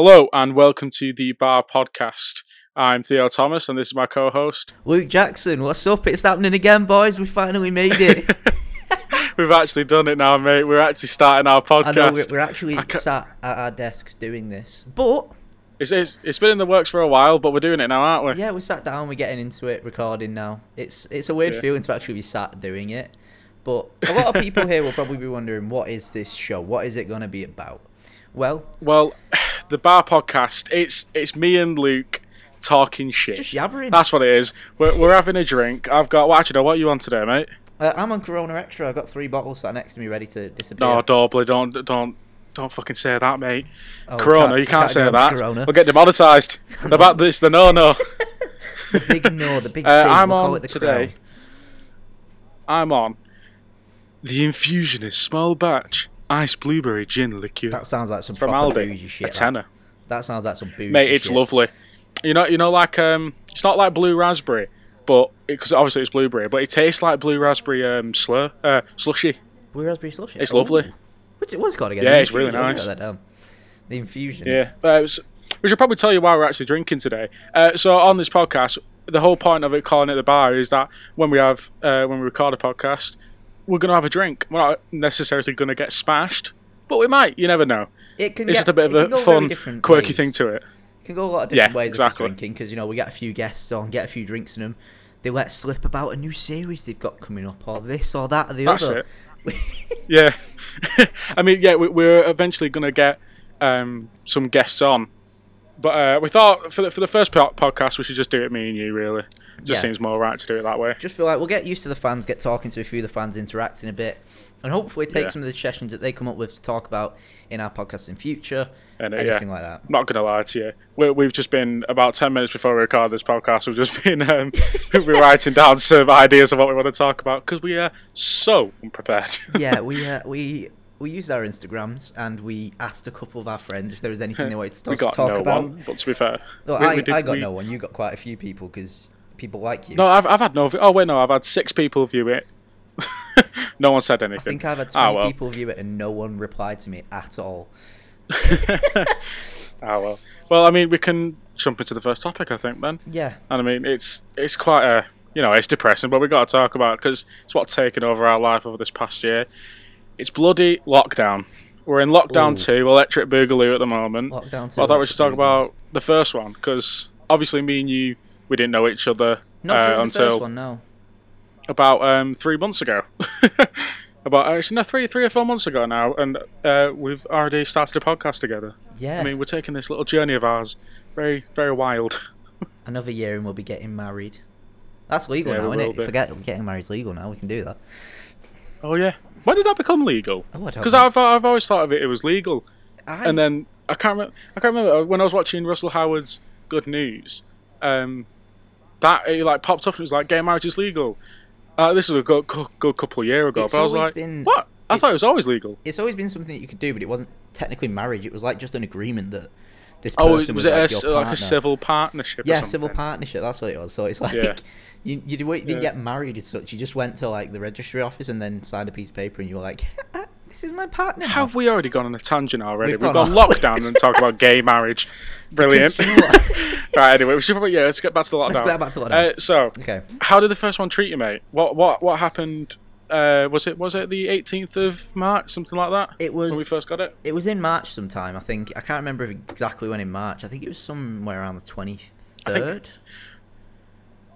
Hello and welcome to the Bar Podcast. I'm Theo Thomas and this is my co-host. Luke Jackson, what's up? It's happening again, boys. We finally made it. We've actually done it now, mate. We're actually starting our podcast. I know we're, we're actually sat at our desks doing this, but It's, it's, it's been in the works for a while, but we're doing it now, aren't we? yeah, we sat down. We're getting into it, recording now. It's it's a weird Yeah. feeling to actually be sat doing it, but a lot of people here will probably be wondering, what is this show? What is it going to be about? Well, Well, the Bar Podcast, it's it's me and Luke talking shit. just yabbering. That's what it is. We're, we're having a drink. I've got. Well, actually, what are you on today, mate? Uh, I'm on Corona Extra. I've got three bottles sat next to me, ready to disappear. No, Dorbly, don't don't don't fucking say that, mate. Oh, corona, you I can't, say that. Corona. We'll get demonetised. About this, the no no. The big no, the big Uh, thing. I'm we'll call on it the today. crown. I'm on. The Infusionist small batch ice blueberry gin liqueur That sounds like some from proper Aldi. bougie shit. a that. tenner, That sounds like some bougie mate. It's shit. lovely. You know, you know, like um, it's not like blue raspberry, but because obviously it's blueberry, but it tastes like blue raspberry um slur uh slushy. Blue raspberry slushy. It's Ooh. lovely. What's it, what's it called again? Yeah, The it's really infusion. Nice. that down. The infusion. Yeah, uh, it was- we should probably tell you why we're actually drinking today. Uh, so on this podcast, the whole point of it calling it the bar is that when we have uh, when we record a podcast, we're gonna have a drink. We're not necessarily gonna get smashed, but we might. You never know. It can It's get, just a bit of a fun, quirky ways. thing to it. It can go a lot of different Yeah, ways exactly. of drinking because you know we get a few guests on, get a few drinks in them. They let slip about a new series they've got coming up, or this or that or the That's other. Yeah, I mean, yeah, we, we're eventually gonna get um, some guests on, but uh, we thought for the, for the first podcast we should just do it me and you. Really, just Yeah. seems more right to do it that way. Just feel like we'll get used to the fans, get talking to a few of the fans, interacting a bit, and hopefully take Yeah. some of the sessions that they come up with to talk about in our podcast in future. And, uh, yeah. anything like that. Not gonna lie to you. We, we've just been about ten minutes before we record this podcast. We've just been um, we're writing down some ideas of what we want to talk about because we are so unprepared. yeah, we uh, we we used our Instagrams and we asked a couple of our friends if there was anything they wanted to, talk, we to got talk no about. one. But to be fair, Well, we- I, we did- I got we- no one. You got quite a few people because people like you. No, I've I've had no. Oh wait, no, I've had six people view it. no one said anything. I think I've had Ah, 20 well. people view it and no one replied to me at all. Ah well. Well, I mean, we can jump into the first topic, I think, then. Yeah, And I mean, it's it's quite a you know it's depressing, but we got to talk about because it's what's taken over our life over this past year. It's bloody lockdown. We're in lockdown Ooh. two, electric boogaloo at the moment. lockdown. Well, I thought we should talk about the first one because obviously me and you we didn't know each other not uh, until first one. No, about um, three months ago. about actually no three three or four months ago now, and uh, we've already started a podcast together. yeah, I mean, we're taking this little journey of ours, very very wild. another year and we'll be getting married. That's legal Yeah, now, isn't it? be. Forget getting married's legal now. We can do that. Oh yeah, when did that become legal? Oh, Because know. I've I've always thought of it it was legal, I, and then I can't remember. I can't remember uh, when I was watching Russell Howard's Good News. Um, that it like popped up and it was like gay marriage is legal. Uh, this was a good, good, couple of years ago, It's but I was like, been- what? I it- thought it was always legal. it's always been something that you could do, but it wasn't technically marriage. It was like just an agreement that this Oh, person was, was, it a like, like a civil partnership? or Yeah, civil partnership. That's what it was. So it's like Yeah. you you, didn't- you didn't Yeah. get married as such. You just went to like the registry office and then signed a piece of paper, and you were like, "This is my partner." now." Have we already gone on a tangent already? We've We've, gone gone lockdown and talk about gay marriage. Brilliant. Because you know what? right, anyway, we should probably yeah. Let's get back to the lockdown. Let's get back to lockdown. Uh, so, Okay. how did the first one treat you, mate? What what what happened? Uh, was it was it the 18th of March, something like that? It was when we first got it. it was in March sometime. I think I can't remember exactly when in March. I think it was somewhere around the twenty third.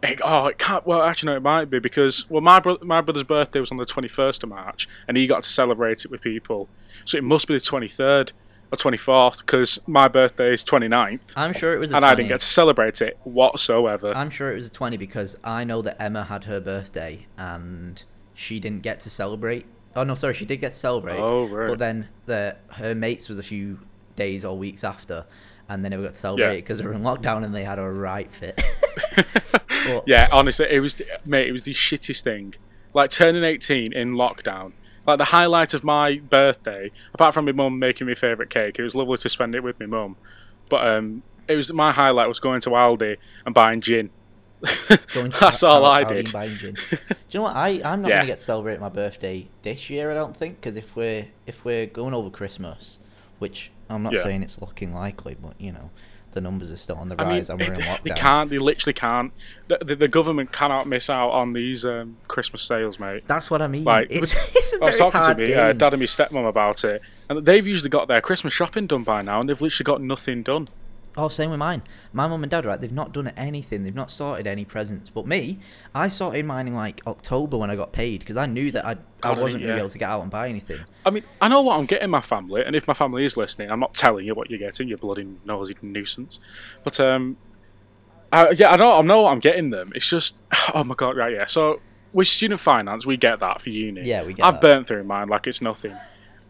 It- oh, it can't. Well, actually, no, it might be because well, my my brother's birthday was on the 21st of March, and he got to celebrate it with people. So it must be the 23rd or 24th because my birthday is 29th, I'm sure it was. And 20. I didn't get to celebrate it whatsoever. I'm sure it was a 20 because I know that Emma had her birthday and she didn't get to celebrate. Oh no, sorry, she did get to celebrate. Oh, right. But then the her mates was a few days or weeks after, and they never got to celebrate Yeah. because they were in lockdown and they had a right fit. But- yeah, honestly, it was mate. It was the shittest thing. Like turning 18 in lockdown. Like the highlight of my birthday, apart from my mum making me favourite cake, it was lovely to spend it with my mum. But um, it was my highlight was going to Aldi and buying gin. Going to That's all Al- I Aldi did. and buying gin. Do you know what? I I'm not Yeah. gonna get to celebrate my birthday this year. I don't think because if we're if we're going over Christmas, which I'm not Yeah. saying it's looking likely, but you know, the numbers are still on the rise, I mean, and we're in they, lockdown. they can't. They literally can't. The, the, the government cannot miss out on these um, Christmas sales, mate. That's what I mean. Like, it's, it's a I was very talking hard to me, uh, dad and my stepmom about it, and they've usually got their Christmas shopping done by now, and they've literally got nothing done. Oh, same with mine. My mum and dad, right? They've not done anything. They've not sorted any presents. But me, I sorted mine in like October when I got paid because I knew that I'd, I wasn't going to be able to get out and buy anything. I mean, I know what I'm getting my family, and if my family is listening, I'm not telling you what you're getting, you bloody nosy nuisance. But um, I, yeah, I know, I know what I'm getting them. It's just, oh my god, right? Yeah. So with student finance, we get that for uni. Yeah, we get I've that. burnt through mine like it's nothing.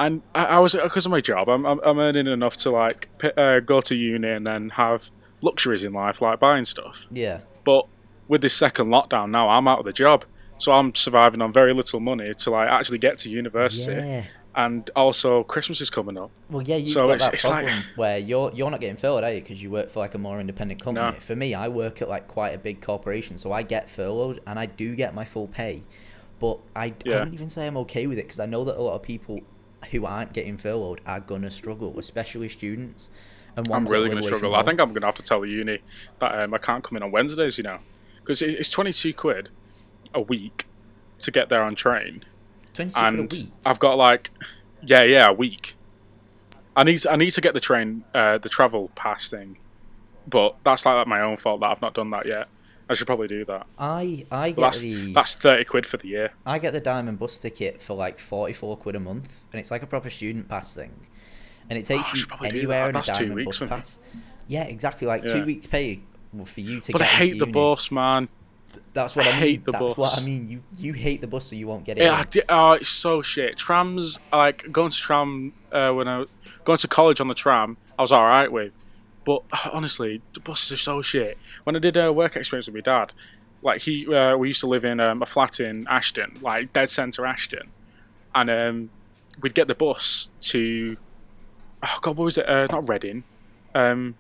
And I, I was because of my job, I'm, I'm I'm earning enough to like p- uh, go to uni and then have luxuries in life like buying stuff. Yeah. But with this second lockdown now, I'm out of the job, so I'm surviving on very little money to like actually get to university. Yeah. And also, Christmas is coming up. Well, yeah, you've So got it's- that it's like- problem where you're you're not getting furloughed, are you? Because you work for like a more independent company. No. For me, I work at like quite a big corporation, so I get furloughed and I do get my full pay. But I, I wouldn't even say I'm okay with it because I know that a lot of people who aren't getting furloughed are gonna struggle, especially students. And I'm really going to struggle. I think I'm going to have to tell the uni that um, I can't come in on Wednesdays, you know, because it's 22 quid a week to get there on train, 22 quid a week. I've got like, yeah, yeah, a week. I need I need to get the train, uh, the travel pass thing, but that's like my own fault that I've not done that yet. I should probably do that. I I get that's the that's 30 quid for the year. I get the diamond bus ticket for like forty four quid a month, and it's like a proper student pass thing, and it Oh, takes you probably do anywhere in a diamond bus pass. Yeah, exactly. Like Yeah. two weeks pay for you to But I hate the bus, man. That's what I I, mean. hate the That's what I mean. You you hate the bus, so you won't get it. Yeah, oh, it's so shit. Trams, like going to tram uh, when I was going to college on the tram, I was all right with. But honestly, the buses are so shit. When I did a work experience with my dad, like he, uh, we used to live in um, a flat in Ashton, like dead centre Ashton, and um, we'd get the bus to, oh god, what was it? Uh, not Reading, um,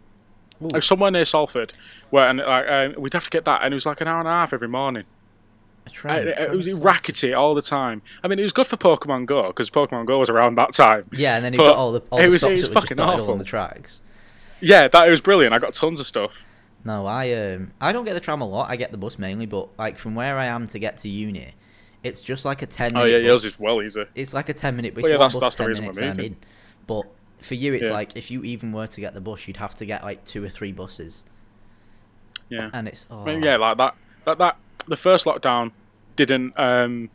it was somewhere near Salford, where and like um, we'd have to get that, and it was like an hour and a half every morning. A Uh, it, was rackety all the time. I mean, it was good for Pokemon Go because Pokemon Go was around that time. Yeah, and then you've got all the all it the was- it stops was that were just fucking awful. on the tracks. Yeah, that it was brilliant. I got tons of stuff. No, I um I don't get the tram a lot. I get the bus mainly, but like from where I am to get to uni, it's just like a ten. Oh minute yeah, bus. yours is well easy. It's like a ten minute bus. Well, yeah, that's- bus, that's the 10 reason I'm in. But for you, it's Yeah. like if you even were to get the bus, you'd have to get like two or three buses, Yeah, and it's oh, I mean, yeah, like that. That that the first lockdown didn't um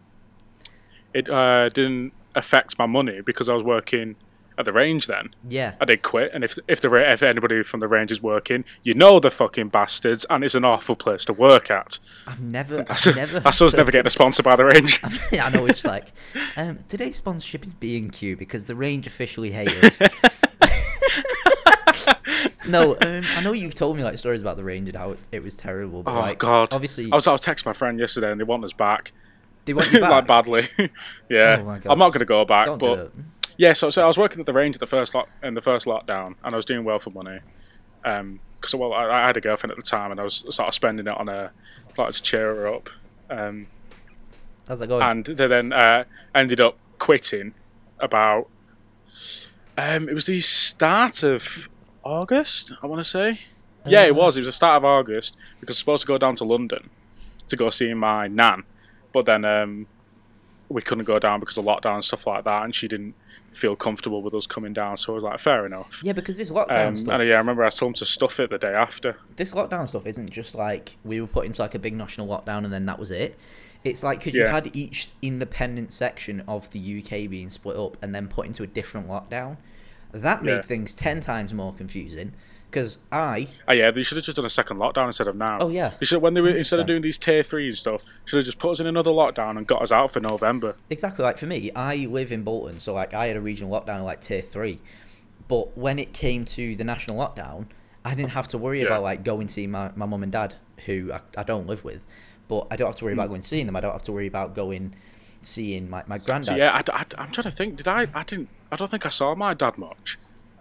it uh didn't affect my money because I was working at the range then. yeah. I did quit, and if if the if anybody from the range is working, you know the fucking bastards, and it's an awful place to work at. I've never, I've never. that's us never getting a sponsor by the range. I know it's like um, today's sponsorship is B and Q because the range officially hate us. no, um, I know you've told me like stories about the range and how it, it was terrible. But Oh like, god! obviously I was I was texting my friend yesterday, and they want us back. they want you back. like badly. yeah, Oh my I'm not going to go back, Don't but. Yeah. So, so I was working at the range at the first lock in the first lockdown, and I was doing well for money. Um, because well, I, I had a girlfriend at the time, and I was sort of spending it on her, like to cheer her up. Um, How's that going? and they then uh, ended up quitting about. Um, it was the start of August, I want to say. Yeah, it Uh, was. It was the start of August because I was supposed to go down to London to go see my nan, but then um, we couldn't go down because of lockdown and stuff like that, and she didn't feel comfortable with us coming down. So I was like, fair enough. Yeah, because this lockdown Um, stuff. and yeah, I remember I told him to stuff it the day after. this lockdown stuff isn't just like we were put into like a big national lockdown and then that was it. It's like because you had each independent section of the UK being split up and then put into a different lockdown. That made Yeah. things ten times more confusing. Because I, Oh yeah, they should have just done a second lockdown instead of now. oh yeah, They should, when they were instead of doing these tier three and stuff, should have just put us in another lockdown and got us out for November. exactly. Like for me, I live in Bolton, so like I had a regional lockdown like tier three. But when it came to the national lockdown, I didn't have to worry Yeah. about like going to see my my mum and dad, who I, I don't live with. But I don't have to worry Hmm. about going seeing them. I don't have to worry about going seeing my, my granddad. So yeah, I, am trying to think. Did I? I didn't. I don't think I saw my dad much.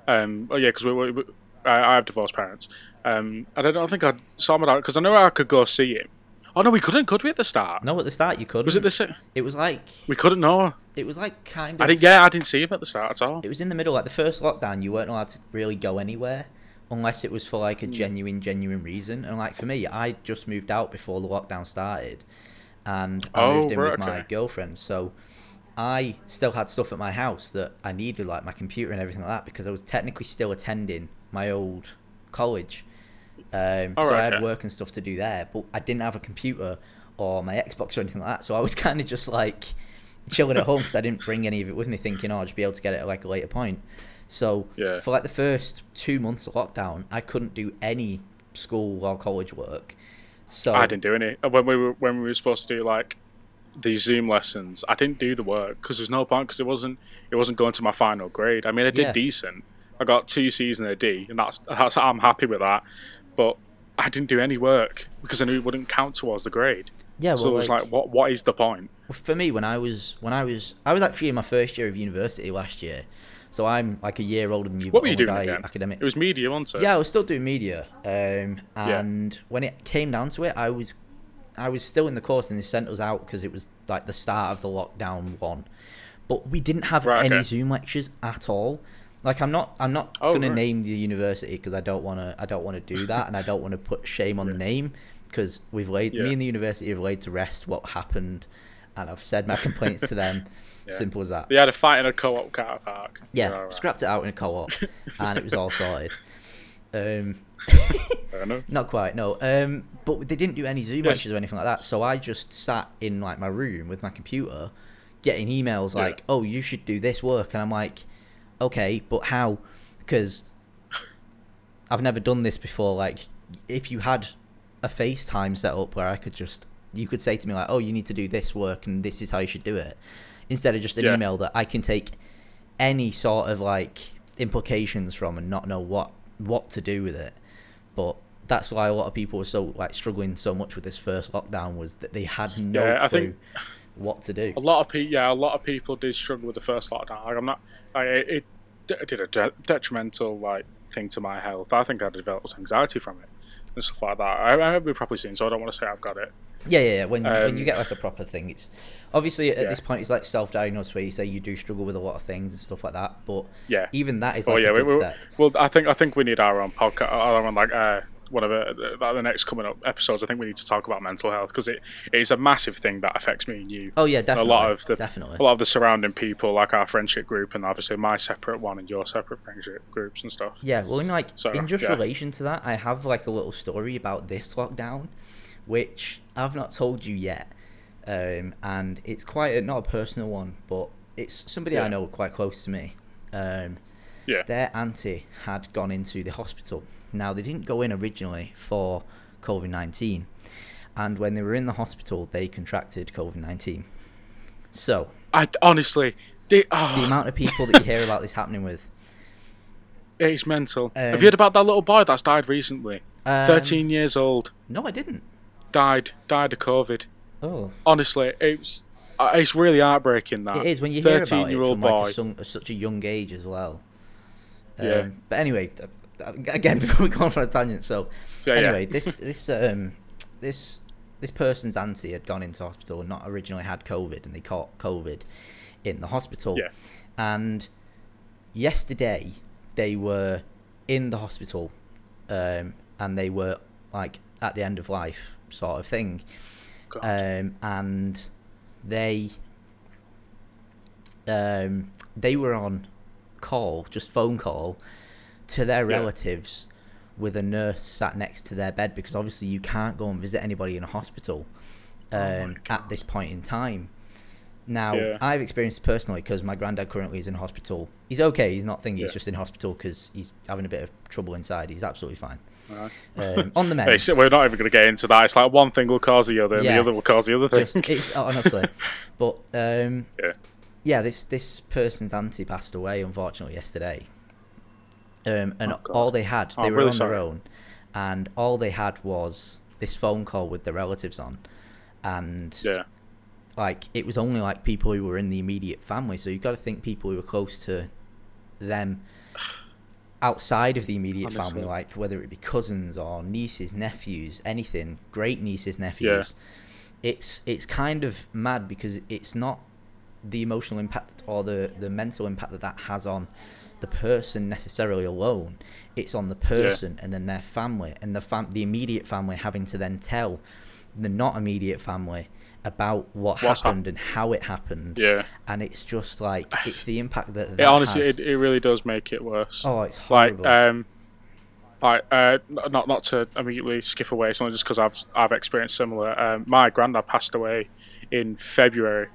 Um. Oh yeah, because we, we, we I, I have divorced parents. Um. And I don't think I saw my dad because I know I could go see him. Oh no, we couldn't, could we? At the start, No, at the start you couldn't. was it the same? It was like We couldn't know. it was like kind I of. didn't. Yeah, I didn't see him at the start at all. It was in the middle, like the first lockdown. You weren't allowed to really go anywhere unless it was for like Hmm. a genuine, genuine reason. And like for me, I just moved out before the lockdown started, and I Oh, moved in right, with my okay. girlfriend. So I still had stuff at my house that I needed, like my computer and everything like that, because I was technically still attending my old college. Um, Oh, so right, I had okay. work and stuff to do there, but I didn't have a computer or my Xbox or anything like that. So I was kind of just like chilling at home because I didn't bring any of it with me, thinking, "Oh, I'll just be able to get it at like a later point." So Yeah. for like the first two months of lockdown, I couldn't do any school or college work. So I didn't do any when we were when we were supposed to do like these Zoom lessons. I didn't do the work because there's no point because it wasn't it wasn't going to my final grade. I mean, I did Yeah. decent. I got two C's and a D, and that's that's I'm happy with that. But I didn't do any work because I knew it wouldn't count towards the grade. yeah, well, so it was like, what what is the point? for me when I was when I was I was actually in my first year of university last year, so I'm like a year older than you. What were you doing again? Academic. It was media, wasn't it? Yeah, I was still doing media, um, and when it came down to it, I was, I was still in the course, and they sent us out because it was like the start of the lockdown one, but we didn't have Right, any okay. Zoom lectures at all. Like I'm not, I'm not Oh, gonna right. name the university because I don't wanna, I don't wanna do that, and I don't wanna put shame on the name because we've laid, Yeah. me and the university have laid to rest what happened, and I've said my complaints to them. Yeah. Simple as that. They had a fight in a co-op car park. Yeah, right. scrapped it out in a co-op, and it was all sorted. Um, not quite, no. Um, but they didn't do any Zoom Yes. lectures or anything like that. So I just sat in like my room with my computer, getting emails Yeah. like, "Oh, you should do this work," and I'm like, "Okay, but how?" Because I've never done this before. Like, if you had a FaceTime set up where I could just, you could say to me like, "Oh, you need to do this work, and this is how you should do it," instead of just an Yeah. email that I can take any sort of like implications from and not know what what to do with it. But that's why a lot of people were so like struggling so much with this first lockdown was that they had no Yeah, I clue think- what to do. A lot of people, yeah, a lot of people did struggle with the first lockdown. Like, I'm not, like, it, did a de- detrimental like thing to my health. I think I developed anxiety from it and stuff like that. I, I haven't been properly seen, so I don't want to say I've got it. Yeah, yeah. yeah. When when Um, you get like a proper thing, it's obviously at Yeah. this point it's like self-diagnosed where you say you do struggle with a lot of things and stuff like that. But Yeah. even that is Oh yeah, a we, good we, well, I think I think we need our own podcast, our own like uh, one of the, next coming up episodes. I think we need to talk about mental health because it, it is a massive thing that affects me and you. Oh yeah, definitely. a lot of the definitely. a lot of the surrounding people, like our friendship group, and obviously my separate one and your separate friendship groups and stuff. Yeah, well, in like So, in just yeah. relation to that, I have like a little story about this lockdown, which I've not told you yet, um, and it's quite a, not a personal one, but it's somebody I know quite close to me. Um, Yeah. their auntie had gone into the hospital. Now they didn't go in originally for COVID nineteen, and when they were in the hospital, they contracted COVID nineteen. So I honestly, they, the oh, amount of people that you hear about this happening with, it's mental. Have Um, you heard about that little boy that's died recently? um, Thirteen years old, No, I didn't. died died of COVID. Oh. Honestly, it's uh, it's really heartbreaking that. It is when you hear about it from like boy. a such a young age as well. Um, Yeah. But anyway, uh, again, before we go on for a tangent, so Yeah, yeah. anyway, this this um this this person's auntie had gone into hospital and not originally had COVID, and they caught COVID in the hospital. Yeah. And yesterday they were in the hospital, um, and they were like at the end of life sort of thing um, and they um, they were on call, just phone call, to their Yeah. relatives with a nurse sat next to their bed because obviously you can't go and visit anybody in a hospital Oh um, at this point in time. Now, Yeah. I've experienced personally because my granddad currently is in hospital. He's okay. He's not thinking. He's just in hospital because he's having a bit of trouble inside. He's absolutely fine. Alright. Um, on the mend. We're not even going to get into that. It's like one thing will cause the other, and Yeah. the other will cause the other thing. Just, it's honestly, but um, Yeah. Yeah, this this person's auntie passed away unfortunately yesterday, um, and Oh, all they had Oh, they I'm were really on sorry. their own, and all they had was this phone call with their relatives on, and yeah, like it was only like people who were in the immediate family. So you've got to think people who were close to them outside of the immediate family, like whether it be cousins or nieces, nephews, anything, great nieces, nephews. Yeah. It's it's kind of mad because it's not the emotional impact or the the mental impact that that has on the person necessarily alone. It's on the person and then their family and the fam- the immediate family having to then tell the not immediate family about what What's hap- happened and how it happened. Yeah. And it's just like it's the impact that, It honestly, has. it, it really does make it worse. oh, it's like horrible. um like uh not not to immediately skip away it's only just because i've i've experienced similar um my granddad passed away in february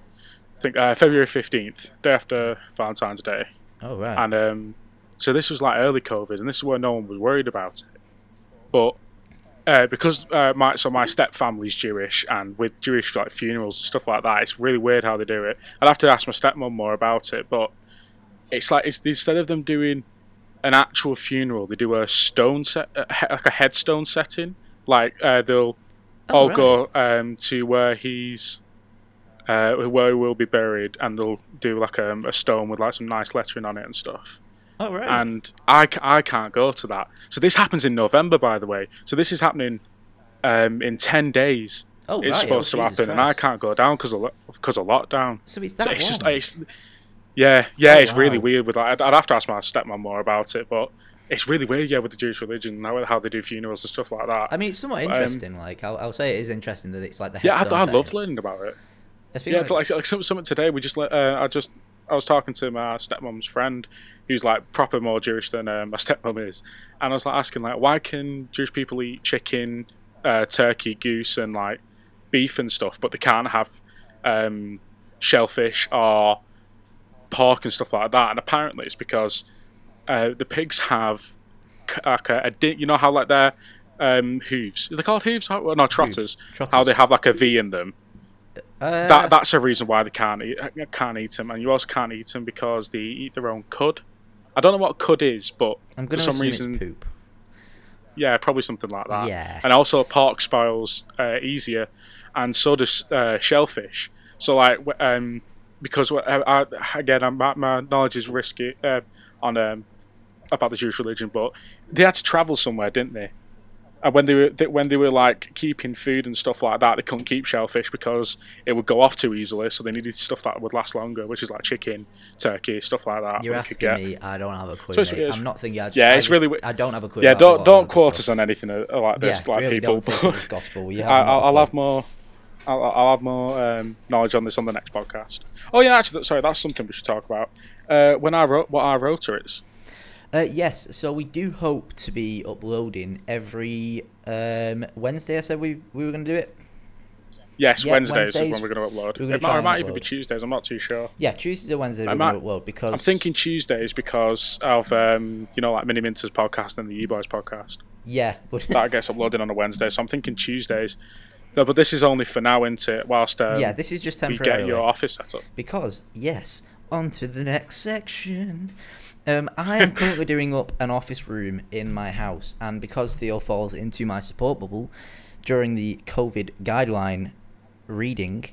think uh, february 15th day after valentine's day oh right. and um so this was like early covid and this is where no one was worried about it but uh, because uh, my so my step family's Jewish and with Jewish like funerals and stuff like that, it's really weird how they do it. I'd have to ask my stepmom more about it, but it's like it's instead of them doing an actual funeral, they do a stone set, like a headstone setting. Like uh, they'll Oh, all right. go um, to where he's uh, where he will be buried, and they'll do like um, a stone with like some nice lettering on it and stuff oh right. and I, I can't go to that. So this happens in November, by the way. So this is happening um, in ten days. oh it's right. supposed oh, to happen, and I can't go down because of because of lockdown. So it's So that it's just it's, yeah, yeah, Oh, it's really weird. With like, I'd, I'd have to ask my stepmom more about it, but it's really weird, yeah, with the Jewish religion, how, how they do funerals and stuff like that. I mean, it's somewhat Um, interesting. like, I'll, I'll say it is interesting that it's like the yeah, I, I love learning about it. Yeah, like, like, like some, something today. We just uh, I just I was talking to my stepmom's friend, who's like proper more Jewish than uh, my stepmom is, and I was like asking like, why can Jewish people eat chicken, uh, turkey, goose, and like beef and stuff, but they can't have um, shellfish or pork and stuff like that? And apparently, it's because uh, the pigs have like a, a di- you know how like their um, hooves. Are they called hooves? Well, no, trotters. trotters. How they have like a V in them uh, that that's a reason why they can't eat can't eat them, and you also can't eat them because they eat their own cud. I don't know what cud is, but I'm for some reason, it's poop. yeah, probably something like that. Yeah. and also pork spoils uh, easier, and so does uh, shellfish. So like, um, because I, I, again, my, my knowledge is risky uh, on um, about the Jewish religion, but they had to travel somewhere, didn't they? And when they were th- when they were like keeping food and stuff like that, they couldn't keep shellfish because it would go off too easily. So they needed stuff that would last longer, which is like chicken, turkey, stuff like that. You're that you could asking me. I don't have a clue. So it's- it's- I'm not thinking. I just, yeah, I it's just- really I don't have a clue. Yeah, about a lot don't don't quote us on anything uh, like this, Yeah, like really people. don't gospel. You I, I'll, I'll have more. I'll, I'll have more um, knowledge on this on the next podcast. Oh yeah, actually, sorry, that's something we should talk about. Uh, when I wrote what our rota is. Uh, yes, so we do hope to be uploading every um, Wednesday. I said we we were going to do it. Yes, Yeah, Wednesdays, is when we're going to upload. gonna it might, it might even be. Tuesdays. I'm not too sure. Yeah, Tuesdays or Wednesdays I we're going to upload because I'm thinking Tuesdays because of um, you know like Miniminter's podcast and the E Boys podcast. Yeah, but That gets uploaded on a Wednesday, so I'm thinking Tuesdays. No, but this is only for now, isn't it? Whilst um, yeah, this is just we temporary. get your office set up. Because, yes, on to the next section. Um, I am currently doing up an office room in my house, and because Theo falls into my support bubble during the COVID guideline reading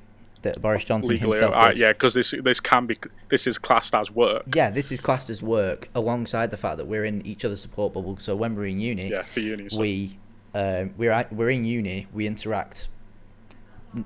that Boris Johnson Legally, himself uh, did. yeah, because this this can be this is classed as work. Yeah, this is classed as work alongside the fact that we're in each other's support bubble. So when we're in uni, Yeah, for uni. So. we um, we're at, we're in uni. We interact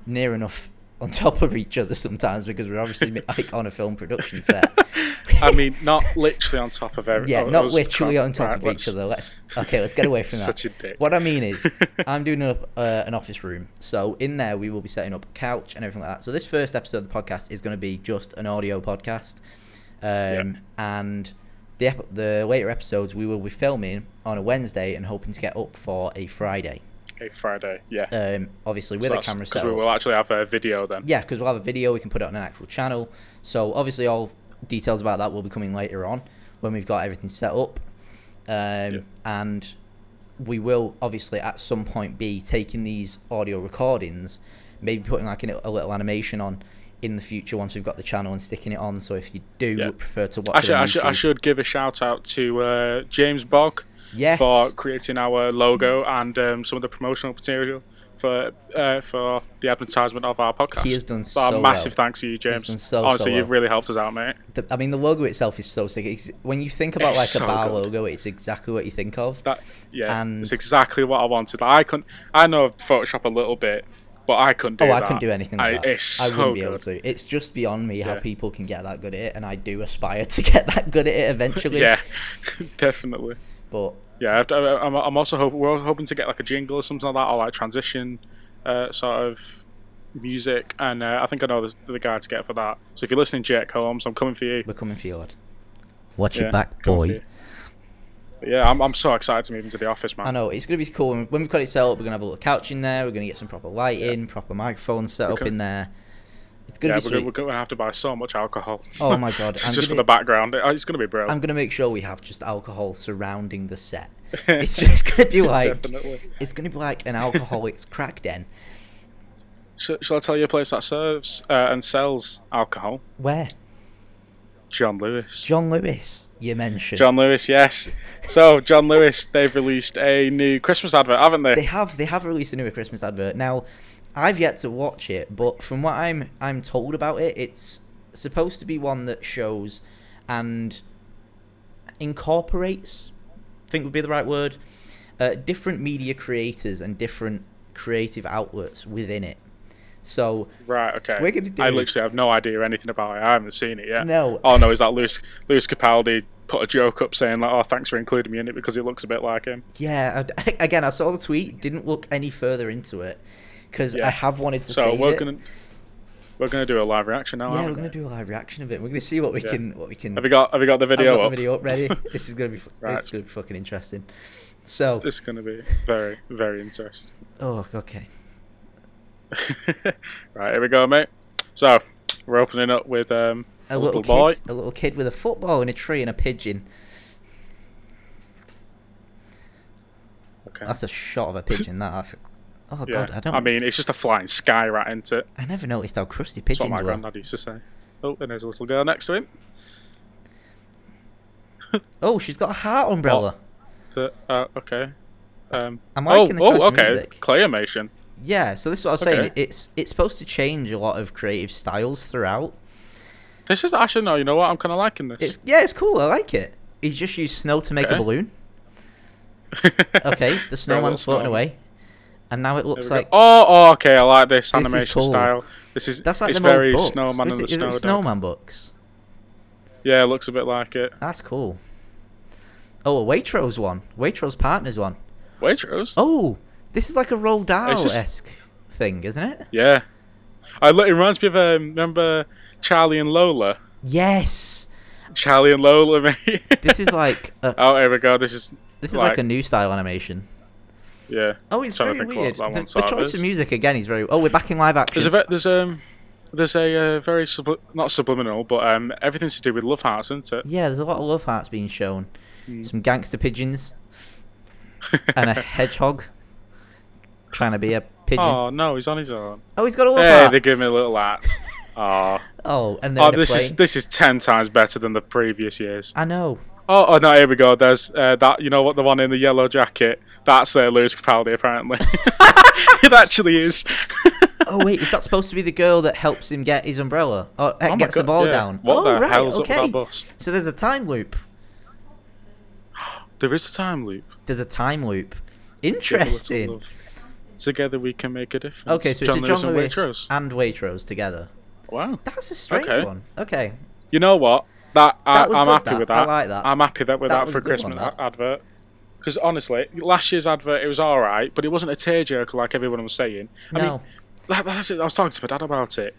near enough on top of each other sometimes because we're obviously like on a film production set. I mean, not literally on top of every. Yeah, not literally on top right, of let's- each other. Let's okay, let's get away from that. Such a dick. What I mean is, I'm doing up uh, an office room, so in there we will be setting up a couch and everything like that. So this first episode of the podcast is going to be just an audio podcast, um, and the ep- the later episodes we will be filming on a Wednesday and hoping to get up for a Friday. Friday, yeah. Um, obviously with a camera Because set. we will actually have a video then. Yeah, because we'll have a video, we can put it on an actual channel. So obviously, all details about that will be coming later on when we've got everything set up. Um, And we will obviously at some point be taking these audio recordings, maybe putting like a, a little animation on in the future once we've got the channel and sticking it on. So if you do Yeah. prefer to watch I it should, on I, should, I should give a shout out to uh, James Bogg yes, for creating our logo and um, some of the promotional material for uh, for the advertisement of our podcast. He has done So, so massive well. thanks to you, James. done so, so Honestly, you've really helped us out, mate. The, I mean, the logo itself is so sick. It's, when you think about It's like so a bar good. logo, it's exactly what you think of. That yeah, And- it's exactly what I wanted. Like, I couldn't. I know Photoshop a little bit, but I couldn't do Oh, that. I couldn't do anything like I, that. It's I wouldn't be good. able to. It's just beyond me how people can get that good at it, and I do aspire to get that good at it eventually. Yeah, definitely. But Yeah, I'm, I'm also hope, we're hoping to get like a jingle or something like that, or like transition uh, sort of music. And uh, I think I know the, the guy to get for that. So if you're listening, Jake Holmes, I'm coming for you. we're coming for you, lad. Watch Yeah, your back, boy. yeah, I'm, I'm so excited to move into the office, man. I know it's gonna be cool when, we've got it set up. We're gonna have a little couch in there. We're gonna get some proper lighting, proper microphones set up in there. It's gonna yeah, be we're, sweet. gonna, we're going to have to buy so much alcohol. Oh my god! just I'm for the background. It- It's going to be brilliant. I'm gonna make sure we have just alcohol surrounding the set. It's just gonna be like Definitely. it's gonna be like an alcoholics crack den. Shall, shall I tell you a place that serves uh, and sells alcohol? Where John Lewis. John Lewis you mentioned. John Lewis, yes. So John Lewis, they've released a new Christmas advert, haven't they? They have they have released a new Christmas advert. Now, I've yet to watch it, but from what I'm I'm told about it, it's supposed to be one that shows and incorporates, I think would be the right word, uh, different media creators and different creative outlets within it. So Right, okay. We're gonna do- I literally have no idea anything about it. I haven't seen it yet. No. Oh no, is that Lewis Lewis Capaldi put a joke up saying like, "Oh, thanks for including me in it because it looks a bit like him." yeah, I, again, I saw the tweet, didn't look any further into it because Yeah. I have wanted to see. So we're it. gonna we're gonna do a live reaction now. yeah, we're gonna do a live reaction of it. We're gonna see what we Yeah. can what we can. Have you got Have you got the video I've got up? the video up ready. this is gonna be Right. this is gonna be fucking interesting. So, this is gonna be very very interesting. oh, okay. right, here we go, mate. So we're opening up with um, A a little, little, boy. kid, a little kid with a football and a tree and a pigeon. Okay. That's a shot of a pigeon. That, that's. Oh yeah. god, I don't. I mean, it's just a flying sky rat into it. I never noticed how crusty pigeons That's what my were. granddad used to say. Oh, and there's a little girl next to him. Oh, she's got a heart umbrella. The, uh, okay. Um, I'm oh, liking the oh, okay. music. Claymation. Yeah, so this is what I was saying. It's it's supposed to change a lot of creative styles throughout. This is actually no. You know what? I'm kind of liking this. It's yeah, it's cool. I like it. He's just used snow to make a balloon. Okay, the snowman's floating away, and now it looks like Oh, oh, okay. I like this, This animation cool. style. This is that's like it's very books. snowman is and the is it snowman books? Yeah, it looks a bit like it. That's cool. Oh, a Waitrose one. Waitrose partners one. Waitrose. Oh, this is like a Roald Dahl esque thing, isn't it? Yeah. I it reminds me of um, remember Charlie and Lola. Yes. Charlie and Lola, mate. This is like a, oh, here we go. This is this is like, like- a new style animation. Yeah. Oh, it's very weird. The, the choice of music again is very. Oh, we're back in live action. There's a ve- there's um there's a uh, very subli- not subliminal, but um everything's to do with love hearts, isn't it? Yeah, there's a lot of love hearts being shown. Hmm. Some gangster pigeons and a hedgehog trying to be a pigeon. Oh, no, he's on his own. Oh, he's got a love Hey, heart. they give me a little hat. Oh, Oh, and oh, this plane. is this is ten times better than the previous years. I know. Oh, oh no, here we go. There's uh, that. You know what? The one in the yellow jacket. That's uh, Lewis Capaldi, apparently. it actually is. Oh wait, is that supposed to be the girl that helps him get his umbrella? Or Oh my gets the ball yeah. down? What oh right, hell's up with okay. So there's a time loop. There is a time loop. There's a time loop. Give a little Interesting. Together we can make a difference. Okay, so John it's a John Lewis Lewis and Waitrose. and Waitrose together. Wow. That's a strange Okay. one. Okay. You know what? That, I, that I'm good, happy that. with I like that. I'm happy that with That that, for a one, Christmas that. advert. Because honestly, last year's advert it was all right, but it wasn't a tearjerker like everyone was saying. I No. mean, that, that's it. I was talking to my dad about it.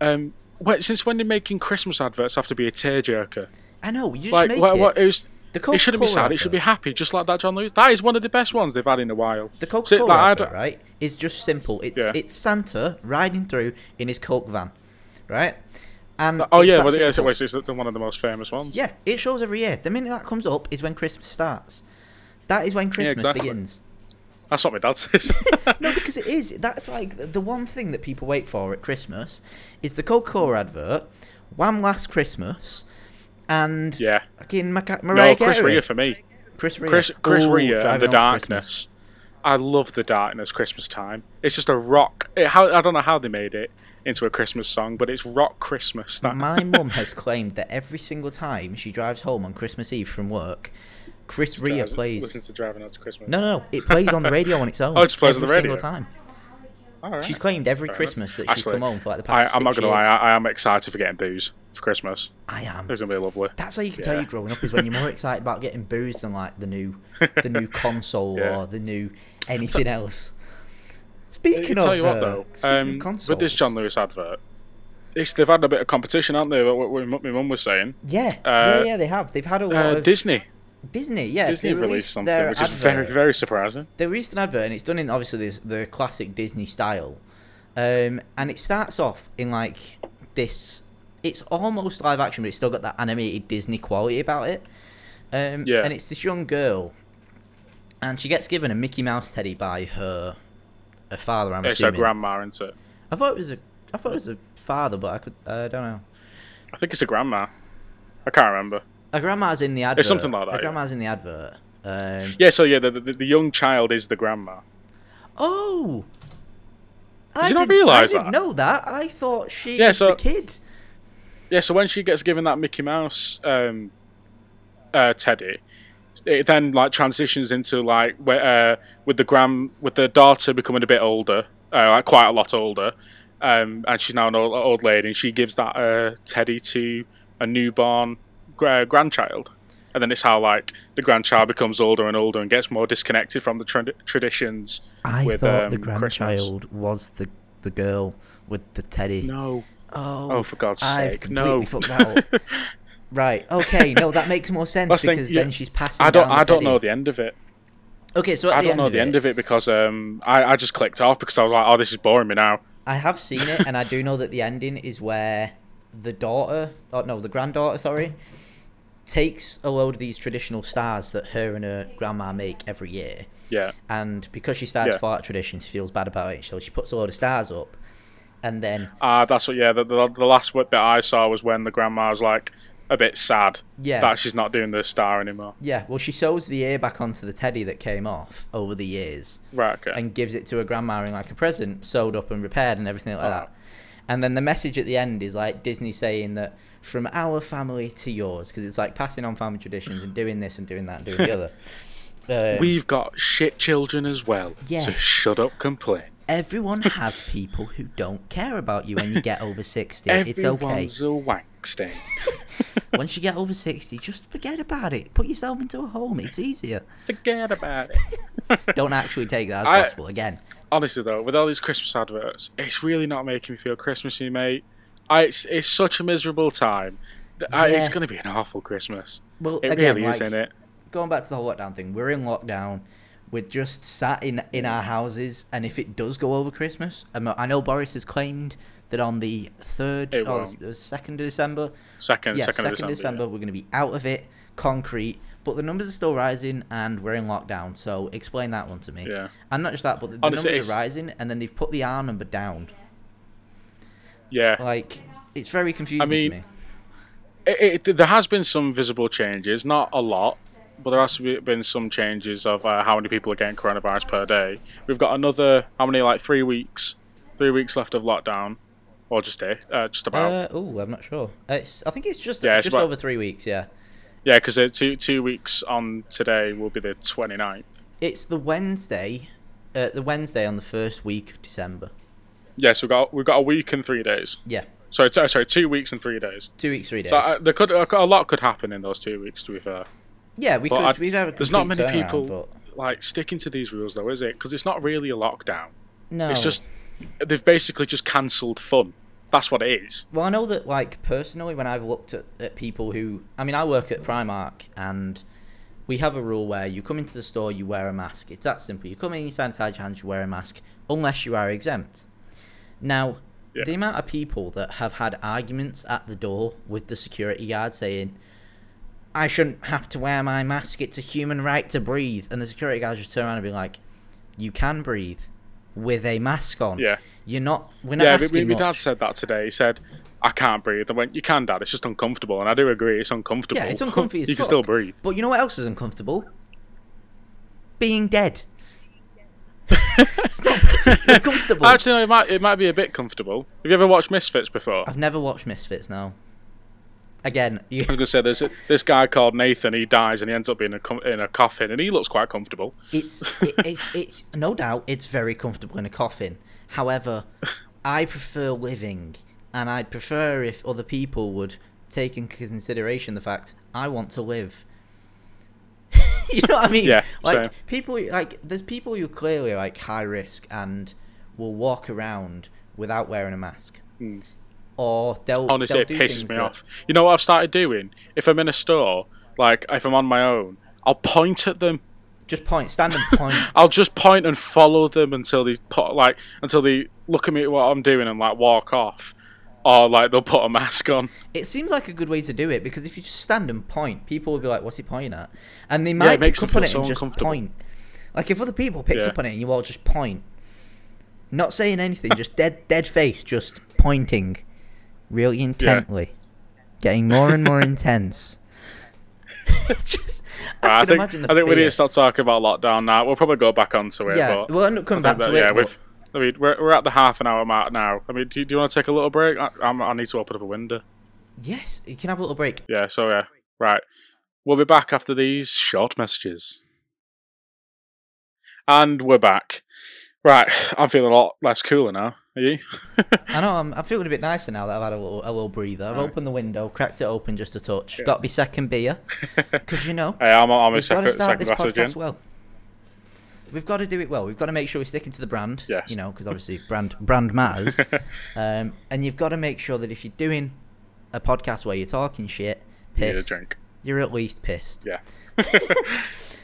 Um, when, since when did making Christmas adverts have to be a tearjerker? I know. You just Like, make what, it. what, it, was, it shouldn't be sad. It should be happy, just like that John Lewis. That is one of the best ones they've had in a while. The So, Coca-Cola like, advert, right, is just simple. It's Yeah. it's Santa riding through in his Coke van, right? And Oh yeah, well, yeah, it's, it's, one of the most famous ones. Yeah, it shows every year. The minute that comes up is when Christmas starts. That is when Christmas exactly. begins. That's what my dad says. No, because it is. That's like the one thing that people wait for at Christmas is the Coca-Cola advert, Wham! Last Christmas, and yeah. fucking Maca- Mariah No, Chris. Rea for me. Chris Rea. Chris Chris Ooh, Rea and the Darkness. I love the darkness Christmas time. It's just a rock. It, how I don't know how they made it into a Christmas song, but it's rock Christmas. That My mum has claimed that every single time she drives home on Christmas Eve from work, Chris Rea Drives- plays. Listen to driving out to Christmas. No, no, no. It plays on the radio on its own. Oh, it just plays on every the single radio? time. All right. She's claimed every Fair enough. Christmas that she's Actually, come home for like the past I'm not six gonna lie. I, I am excited for getting booze for Christmas. I am. It's gonna be lovely. That's how you can tell you're growing up is when you're more excited about getting booze than like the new, the new console Yeah. or the new anything else. Speaking of, tell you what uh, though, of um, with this John Lewis advert, it's, they've had a bit of competition, haven't they? What, what my mum was saying. yeah, uh, yeah, yeah, they have. They've had a lot Uh, of Disney, Disney. Yeah, Disney released released something, which is very, very surprising. They released an advert, and it's done in obviously this, the classic Disney style. Um, and it starts off in like this. It's almost live action, but it's still got that animated Disney quality about it. Um, Yeah. And it's this young girl, and she gets given a Mickey Mouse teddy by her, her father. I'm It's assuming. grandma, isn't it? I thought it was a. I thought it was a father, but I could. I don't know. I think it's a grandma. I can't remember. A grandma's in the advert. It's something like that, A yeah. grandma's in the advert. Um, Yeah, so yeah, the, the, the young child is the grandma. Oh. Did I you not didn't- realise I didn't that? know that. I thought she Yeah, was so- the kid. Yeah, so when she gets given that Mickey Mouse um, uh, teddy, it then like transitions into like where, uh, with the grand with the daughter becoming a bit older, uh, like quite a lot older, um, and she's now an old, old lady, and she gives that uh, teddy to a newborn gra- grandchild, and then it's how like the grandchild becomes older and older and gets more disconnected from the tra- traditions. I with, thought the um, grandchild was the the girl with the teddy. No, Oh, oh for God's I've sake, no! fucked that up. Right. Okay. No, that makes more sense the thing, because yeah. then she's passing. I don't, down I don't teddy. know the end of it. Okay, so I don't know the it, end of it because um, I, I just clicked off because I was like, oh, this is boring me now. I have seen it, and I do know that the ending is where the daughter, oh no, the granddaughter, sorry, takes a load of these traditional stars that her and her grandma make every year, Yeah, and because she starts Yeah. for art tradition, she feels bad about it, so she puts a load of stars up, and then uh, that's what. Yeah, the, the, the last bit I saw was when the grandma was like a bit sad yeah, that she's not doing the star anymore. yeah, well, she sews the ear back onto the teddy that came off over the years, Right. Okay. and gives it to her grandma in like a present, sewed up and repaired and everything like Oh. that. And then the message at the end is like Disney saying that from our family to yours, because it's like passing on family traditions and doing this and doing that and doing the other. Um, We've got shit children as well. Yeah. So shut up, complain. everyone has people who don't care about you when you get over 60. it's okay. Everyone's a wank stain. Once you get over 60, just forget about it. Put yourself into a home. It's easier. Forget about it. Don't actually take that as I- gospel again. Honestly though, with all these Christmas adverts, it's really not making me feel Christmassy, mate. I, it's, it's such a miserable time. I, it's going to be an awful Christmas. Well, It again, really is, like, isn't it? going back to the whole lockdown thing, we're in lockdown. We're just sat in in our houses, and if it does go over Christmas, um, I know Boris has claimed that on the third It or the second of December, Second, yeah, second, second of December. yeah. we're going to be out of it, concrete. But the numbers are still rising, and we're in lockdown. So explain that one to me. Yeah. And not just that, but the, Honestly, numbers are rising, and then they've put the R number down. Yeah. Like it's very confusing mean, to me. It, it, there has been some visible changes, not a lot, but there has to be- been some changes of uh, how many people are getting coronavirus per day. We've got another how many like three weeks, three weeks left of lockdown, or just a uh, just about. Uh, oh, I'm not sure. It's I think it's just Yeah, it's just about- over three weeks. Yeah. yeah, because two two weeks on today will be the 29th. It's the Wednesday, uh, the Wednesday on the first week of December. Yes, we've got we've got a week and three days. Yeah, Sorry, t- sorry, two weeks and three days. two weeks, three days. So uh, there could a lot could happen in those two weeks. To be fair, yeah, we but could. We'd have a there's not many people But like sticking to these rules though, is it? Because it's not really a lockdown. no, It's just they've basically just cancelled fun. That's what it is. Well, I know that, like, personally, when I've looked at, at people who. I mean, I work at Primark, and we have a rule where you come into the store, you wear a mask. It's that simple. You come in, you sanitize your hands, you wear a mask, unless you are exempt. Now, Yeah. the amount of people that have had arguments at the door with the security guard saying, I shouldn't have to wear my mask, it's a human right to breathe. And the security guard just turn around and be like, You can breathe with a mask on. Yeah. You're not. We're not Yeah, asking my, my dad said that today. He said, "I can't breathe." I went, "You can, Dad. It's just uncomfortable." And I do agree, it's uncomfortable. Yeah, it's uncomfy as you can still breathe. But you know what else is uncomfortable? Being dead. it's not particularly comfortable. Actually, no, it might it might be a bit comfortable. Have you ever watched Misfits before? I've never watched Misfits now. Again, you, I was gonna say there's a, this guy called Nathan. He dies and he ends up in a com- in a coffin, and he looks quite comfortable. it's it, it's it's no doubt it's very comfortable in a coffin. However, I prefer living, and I'd prefer if other people would take into consideration the fact I want to live. you know what I mean? Yeah, like same. people like there's people who clearly like high risk and will walk around without wearing a mask. Hmm. Or they'll Honestly, they'll it do pisses me that- off. You know what I've started doing? If I'm in a store, like if I'm on my own, I'll point at them. Just point, stand and point. I'll just point and follow them until they put like until they look at me at what I'm doing and like walk off, or like they'll put a mask on. It seems like a good way to do it because if you just stand and point, people will be like, "What's he pointing at?" And they might makes pick up on it and just point. Like if other people picked Yeah. up on it and you all just point, not saying anything, just dead, dead face, just pointing, really intently, getting more and more intense. just, I, I think I think we need to stop talking about lockdown now. We'll probably go back onto it. Yeah, we'll end up coming back think to that- it. yeah, we've. I mean, we're, we're at the half an hour mark now. I mean, do you, do you want to take a little break? I, I'm, I need to open up a window. yes, you can have a little break. Yeah, so yeah, right. We'll be back after these short messages. And we're back. Right, I'm feeling a lot less cooler now. Are you? I know I'm, I'm feeling a bit nicer now that I've had a little, a little breather. I've Right. opened the window, cracked it open just a touch. Got to be second beer because you know Hey, I'm, I'm a we've got to start this podcast well. We've got to do it well. We've got to make sure we're sticking to the brand. Yes. You know, because obviously brand brand matters. um, and you've got to make sure that if you're doing a podcast where you're talking shit, You pissed, drink. you're at least pissed. Yeah.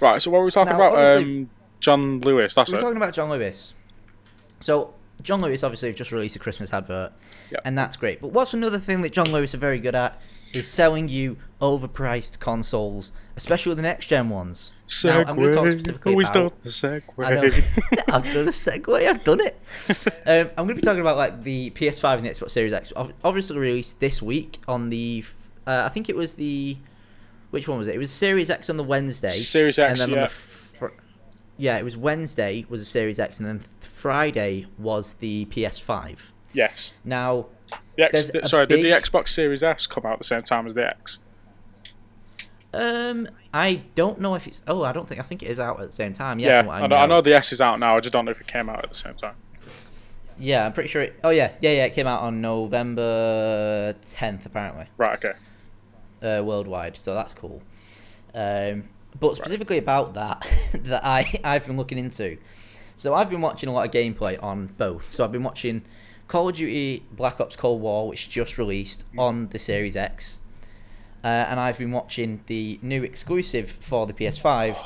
right, so what were we talking Now, about? Um, John Lewis, that's it. We're it. talking about John Lewis. So John Lewis obviously have just released a Christmas advert, Yep. and that's great. But what's another thing that John Lewis are very good at is selling you overpriced consoles, especially the next gen ones. Now, I'm going to talk specifically Always about. done the segue. I know. I've done a segue. I've done it. Um, I'm going to be talking about like the PS5 and the Xbox Series X. Obviously released this week on the. Uh, I think it was the. Which one was it? It was Series X on the Wednesday. Series X, and then on yeah. the fr- yeah, it was Wednesday was a Series X, and then Friday was the PS5. Yes. Now, The X, There's the- a sorry, did the Xbox Series S come out at the same time as the X? um, I don't know if it's. Oh, I don't think. I think it is out at the same time. Yeah, Yeah, what I, know, I know the S is out now. I just don't know if it came out at the same time. Yeah, I'm pretty sure. It, oh yeah, yeah, yeah. It came out on November 10th, apparently. Right, okay. uh, worldwide, so that's cool. Um, but specifically about that, that I I've been looking into. So I've been watching a lot of gameplay on both. So I've been watching Call of Duty Black Ops Cold War, which just released on the Series X, uh, and I've been watching the new exclusive for the PS5,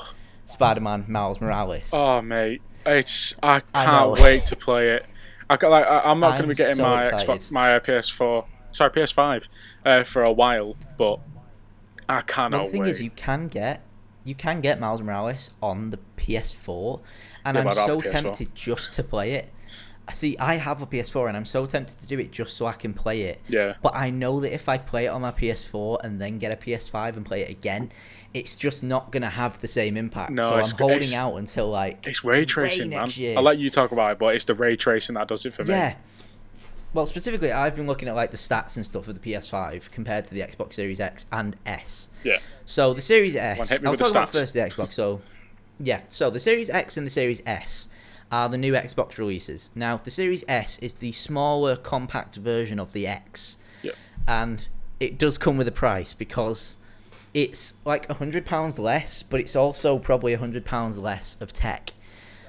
Spider-Man Miles Morales. Oh, mate. It's I I can't know. wait to play it. I got, like I, I'm not going to be getting so my. Xbox, my uh, PS4, sorry PS5, uh, for a while, but I cannot Well, the thing wait. is, you can get you can get Miles Morales on the PS4, and Yeah, I'm but I don't so PS4. tempted just to play it. I see, I have a PS4, and I'm so tempted to do it just so I can play it. Yeah. But I know that if I play it on my PS4 and then get a PS5 and play it again, it's just not gonna have the same impact. No, so I'm holding out until like It's ray tracing, man. year. I'll let you talk about it, but it's the ray tracing that does it for me. Yeah. Well, specifically, I've been looking at like the stats and stuff of the PS5 compared to the Xbox Series X and S. Yeah. So the Series S, Well, hit me I'll talk about first the Xbox. So, yeah, so the Series X and the Series S are the new Xbox releases. Now, the Series S is the smaller, compact version of the X, Yep. and it does come with a price because it's like a hundred pounds less, but it's also probably a hundred pounds less of tech.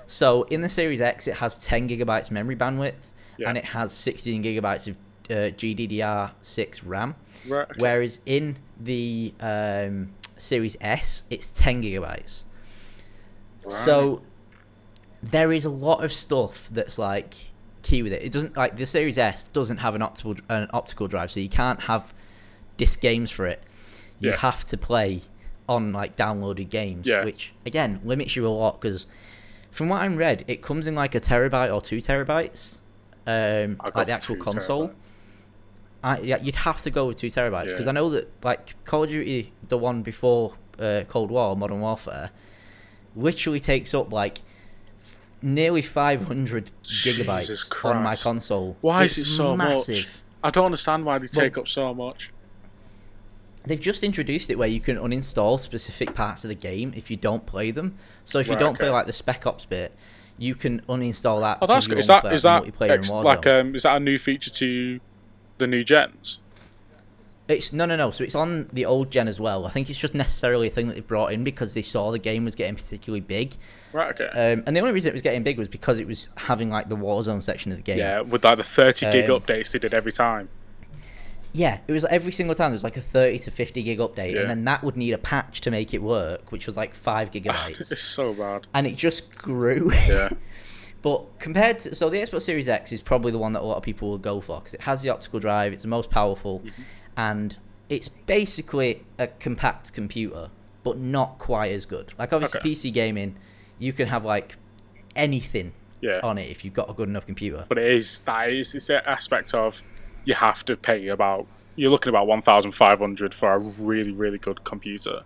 So in the Series X, it has 10 gigabytes memory bandwidth, Yeah. and it has 16 gigabytes of uh, GDDR6 RAM. Right. okay. Whereas in the um, Series S, it's 10 gigabytes. So there is a lot of stuff that's like key with it. It doesn't like the Series S doesn't have an optical an optical drive, so you can't have disc games for it. You Yeah. have to play on like downloaded games, Yeah. which again limits you a lot because from what I'm read, it comes in like a terabyte or two terabytes, um, like the actual console. I, yeah, you'd have to go with two terabytes because Yeah. I know that like Call of Duty, the one before uh, Cold War, Modern Warfare, literally takes up like nearly 500 Jesus gigabytes on my console. Why It's is it so massive. much? I don't understand why they take up so much. They've just introduced it where you can uninstall specific parts of the game if you don't play them. So if you don't play like the Spec Ops bit, you can uninstall that. Oh, that's good. Is that like that ex- like um is that a new feature to the new gens? It's no, no, no. So it's on the old gen as well. I think it's just necessarily a thing that they've brought in because they saw the game was getting particularly big. Right. Okay. Um, and the only reason it was getting big was because it was having like the Warzone section of the game. yeah, with like the 30 gig Um, updates they did every time. Yeah, it was every single time there was like a 30 to 50 gig update, Yeah. and then that would need a patch to make it work, which was like five gigabytes, it's so bad. and it just grew. Yeah. But compared to so the Xbox Series X is probably the one that a lot of people will go for because it has the optical drive, it's the most powerful, Mm-hmm. and it's basically a compact computer, but not quite as good. Like obviously Okay. PC gaming, you can have like anything Yeah. on it if you've got a good enough computer. But it is that is it's an aspect of you have to pay about you're looking about 1,500 for a really really good computer.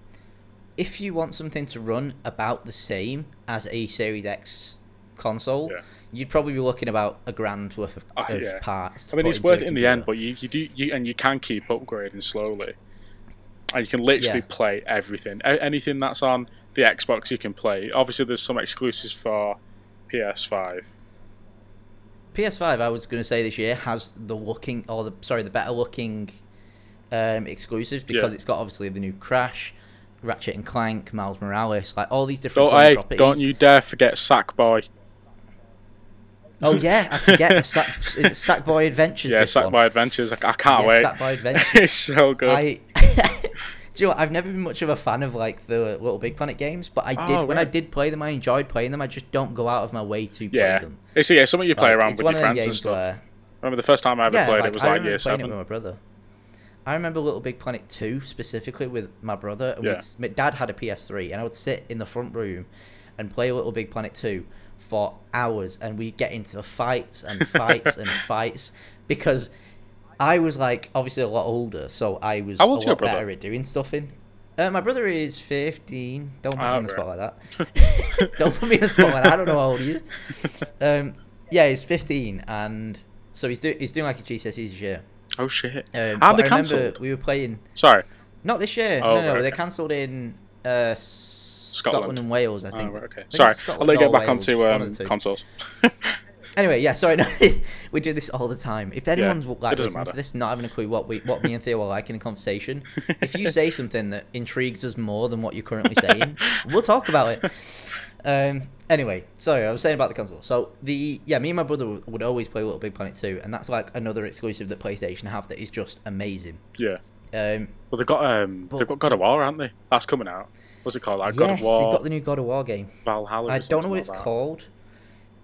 If you want something to run about the same as a Series X console, Yeah. you'd probably be looking about a grand worth of, Ah, of yeah. parts. I mean, it's worth it in the end, but you, you do you and you can keep upgrading slowly, and you can literally Yeah. play everything. A- anything that's on the Xbox, you can play. Obviously, there's some exclusives for PS5. PS5, I was going to say this year has the looking or the sorry the better looking um, exclusives because Yeah. it's got obviously the new Crash, Ratchet and Clank, Miles Morales, like all these different Don't, hey, properties. don't you dare forget Sackboy. Oh yeah, I forget the Sack, Sackboy Adventures. Yeah. Sackboy Adventures. I, I can't Yeah, wait. Sackboy Adventures. it's so good. I. Do you know what? I've never been much of a fan of like the Little Big Planet games, but I did Oh, when I did play them. I enjoyed playing them. I just don't go out of my way to play yeah, them. it's yeah, something you play Like, around with your friends and stuff. where Remember the first time I ever yeah, played like, it was I like year playing it seven. with my brother. I remember Little Big Planet 2 specifically with my brother. And Yeah. my dad had a PS3, and I would sit in the front room and play Little Big Planet 2 for hours, and we'd get into fights and fights and fights because I was like obviously a lot older, so I was a How old's your lot better at doing stuff in. Uh, my brother is 15. Don't put me Ah, on the right. spot like that. Don't put me in the spot like that. I don't know how old he is. Um, yeah, he's 15, and so he's, do- he's doing like a GCSEs this year. Oh shit! Um, and they cancelled. we were playing Sorry. not this year. Oh, no, no, right, they okay. cancelled in uh, Scotland. Scotland. and Wales. I Oh, think. right, okay. I think Sorry. I'll let you get back Wales, onto um, of the two. consoles. Anyway, yeah. Sorry, no, we do this all the time. If anyone's it like listening to this, not having a clue what we, what me and Theo are like in a conversation, if you say something that intrigues us more than what you're currently saying, we'll talk about it. Um. Anyway, sorry, I was saying about the console. So the yeah, me and my brother would- always play Little Big Planet 2, and that's like another exclusive that PlayStation have that is just amazing. yeah. Um. Well, they've got um, But- they've got God of War, haven't they? That's coming out. What's it called? Like God yes, of War they've got the new God of War game. Valhalla. I don't know what it's called.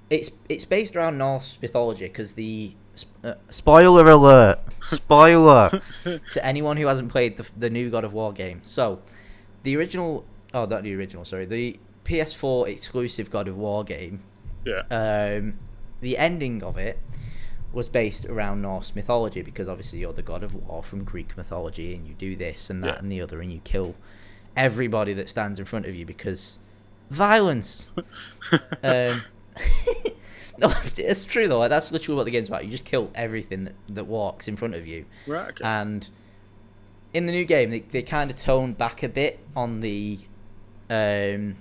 It's it's based around Norse mythology because the uh, spoiler alert, spoiler to anyone who hasn't played the, the new God of War game. So, the original, oh, not the original, sorry, the PS4 exclusive God of War game. Yeah. Um, the ending of it was based around Norse mythology because obviously you're the god of war from Greek mythology and you do this and that Yeah. and the other and you kill everybody that stands in front of you because violence. um, no, it's true though. That's literally what the game's about. You just kill everything that, that walks in front of you. right. Okay. And in the new game, they, they kind of toned back a bit on the. Um,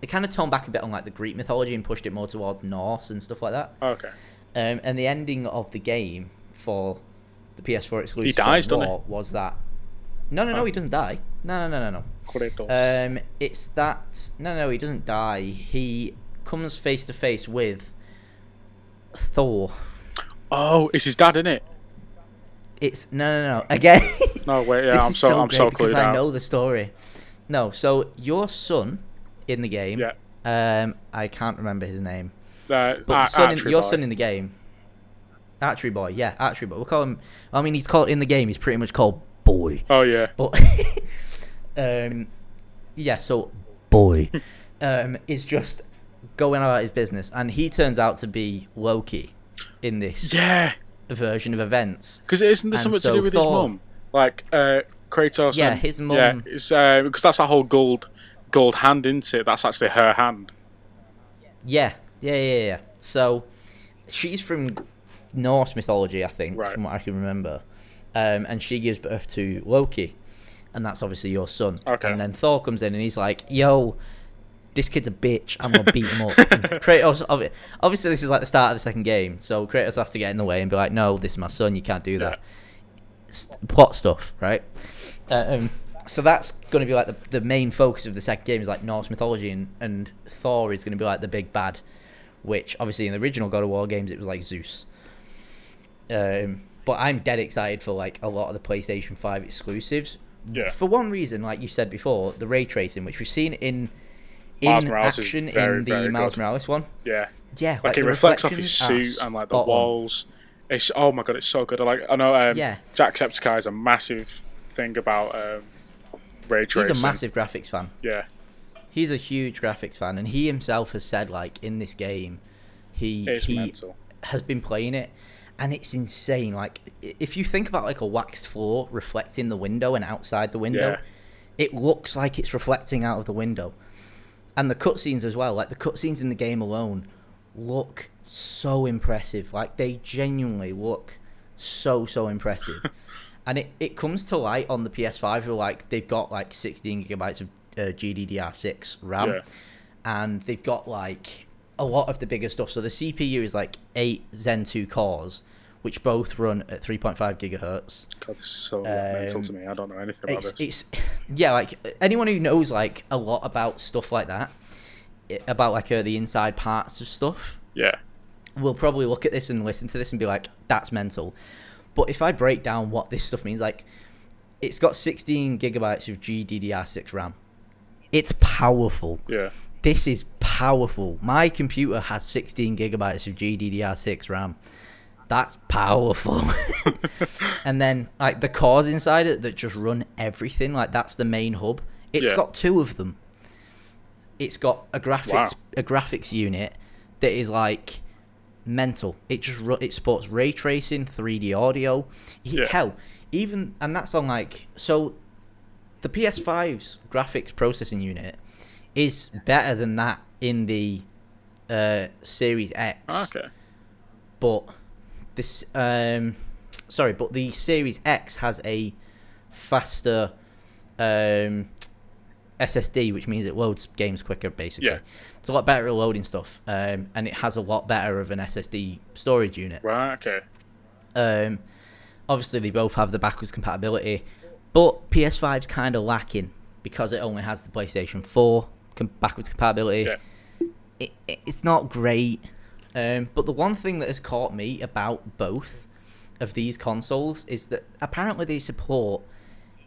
they kind of toned back a bit on like the Greek mythology and pushed it more towards Norse and stuff like that. okay. Um, and the ending of the game for the PS4 exclusive dies, God of doesn't he? War was that. No, no, no, Oh. he doesn't die. No, no, no, no, no. Correcto. Um, it's that no, no, he doesn't die. He comes face to face with Thor. oh, it's his dad, isn't it? It's no, no, no. Again. No, wait. Yeah, I'm so, so I'm so because I out. know the story. No, so your son in the game. Yeah. Um, I can't remember his name, Uh, but the son in, your boy. son in the game. Archery boy, yeah, archery boy. We'll call him. I mean, he's called in the game. He's pretty much called boy. Oh yeah. But um, yeah, so boy um, is just going about his business, and he turns out to be Loki in this Yeah. version of events. Because isn't there And something so to do with his Thor- mum? Like uh, Kratos. Yeah, and- his Yeah, mum- uh, because that's that whole gold, gold hand into it. That's actually her hand. Yeah, yeah, yeah, yeah. So she's from Norse mythology, I think, Right. from what I can remember. Um, and she gives birth to Loki, and that's obviously your son. Okay. And then Thor comes in and he's like, "Yo, this kid's a bitch. I'm gonna beat him up." And Kratos, obviously, this is like the start of the second game, so Kratos has to get in the way and be like, "No, this is my son. You can't do that." St- plot stuff, right? Um, so that's going to be like the, the main focus of the second game is like Norse mythology, and, and Thor is going to be like the big bad, which obviously in the original God of War games it was like Zeus. Um, but I'm dead excited for like a lot of the PlayStation Five exclusives. Yeah. For one reason, like you said before, the ray tracing, which we've seen in Miles in Morales action very, in the Miles good. Morales one. Yeah, Yeah, like, it reflects off his suit and like the on. walls. It's oh my god, it's so good. I like I know um, Yeah. Jacksepticeye is a massive thing about um, ray tracing. He's a massive graphics fan. yeah, He's a huge graphics fan, and he himself has said like in this game, he he mental. has been playing it, and it's insane. Like if you think about like a waxed floor reflecting the window and outside the window, Yeah. it looks like it's reflecting out of the window, and the cutscenes as well. Like the cutscenes in the game alone look so impressive. Like they genuinely look so so impressive. and it, it comes to light on the PS5 where like they've got like 16 gigabytes of uh, GDDR6 RAM Yeah. and they've got like a lot of the bigger stuff. So the CPU is like eight Zen 2 cores, which both run at 3.5 gigahertz. God, this is so mental Um, to me. I don't know anything about It's, this. it's yeah, like anyone who knows like a lot about stuff like that, about like uh, the inside parts of stuff, yeah, will probably look at this and listen to this and be like, "That's mental." But if I break down what this stuff means, like, it's got 16 gigabytes of GDDR6 RAM. It's powerful yeah, this is powerful. My computer has 16 gigabytes of GDDR6 RAM. That's powerful. and then like the cores inside it that just run everything, like that's the main hub. It's Yeah. got two of them. It's got a graphics Wow. a graphics unit that is like mental. It just it supports ray tracing, 3D audio. Yeah. Hell, even and that's on like so the PS5's graphics processing unit is better than that in the uh, Series X. okay, But this, um, sorry, but the Series X has a faster um, SSD, which means it loads games quicker. Basically, Yeah. it's a lot better at loading stuff, um, and it has a lot better of an SSD storage unit. right, okay, Um, obviously, they both have the backwards compatibility, but PS5's kind of lacking because it only has the PlayStation 4 com- backwards compatibility. Yeah. It, it, it's not great. Um, but the one thing that has caught me about both of these consoles is that apparently they support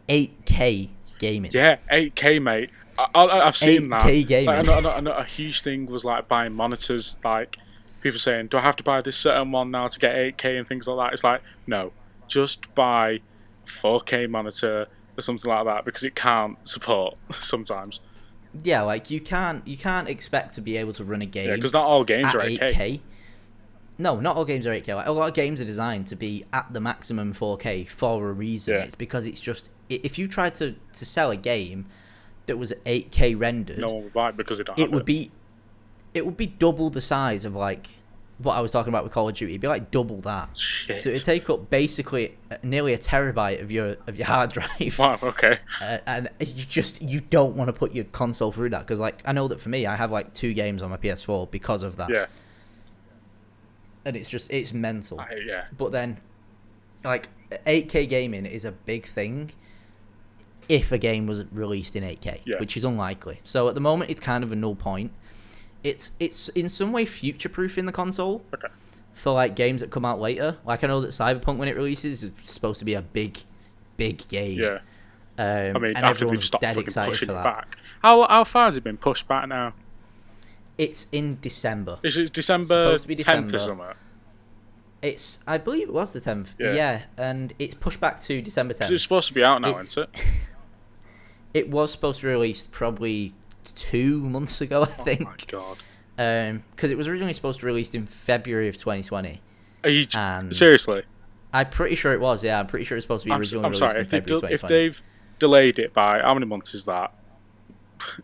8K gaming. yeah, 8K, mate. I, I, I've seen that. 8K gaming. Like, I know, I know a huge thing was like buying monitors. Like people saying, "Do I have to buy this certain one now to get 8K and things like that?" It's like, no, just buy 4K monitor or something like that because it can't support sometimes. Yeah, like you can't you can't expect to be able to run a game Yeah, because not all games are 8K. 8K. No, not all games are 8K. Like, a lot of games are designed to be at the maximum 4K for a reason. Yeah. It's because it's just if you try to to sell a game that was 8K rendered, No one would buy it because it have would be it would be double the size of like what I was talking about with Call of Duty. It'd be like double that. Shit. So it'd take up basically uh, nearly a terabyte of your of your hard drive. Wow. Okay. Uh, and you just you don't want to put your console through that because like I know that for me I have like two games on my PS4 because of that, Yeah. and it's just it's mental. Yeah. But then, like 8K gaming is a big thing. If a game was released in 8K, Yeah. which is unlikely, so at the moment it's kind of a null point. It's it's in some way future proofing the console Okay. for like games that come out later. Like I know that Cyberpunk when it releases is supposed to be a big, big game. Yeah. Um, I mean, and after they've everyone's stopped dead fucking excited pushing it that. back. How how far has it been pushed back now? It's in December. Is it December supposed to be 10th or December. something? It's I believe it was the tenth. Yeah. Yeah. and it's pushed back to December tenth. it's supposed to be out now, It's- isn't it? It was supposed to be released probably two months ago, I think. Oh my god. because it was originally supposed to be released in February of 2020. Are you And seriously? I'm pretty sure it was. Yeah, I'm pretty sure it's supposed to be I'm, originally I'm released sorry. in If, they February if 2020. they've delayed it by how many months is that?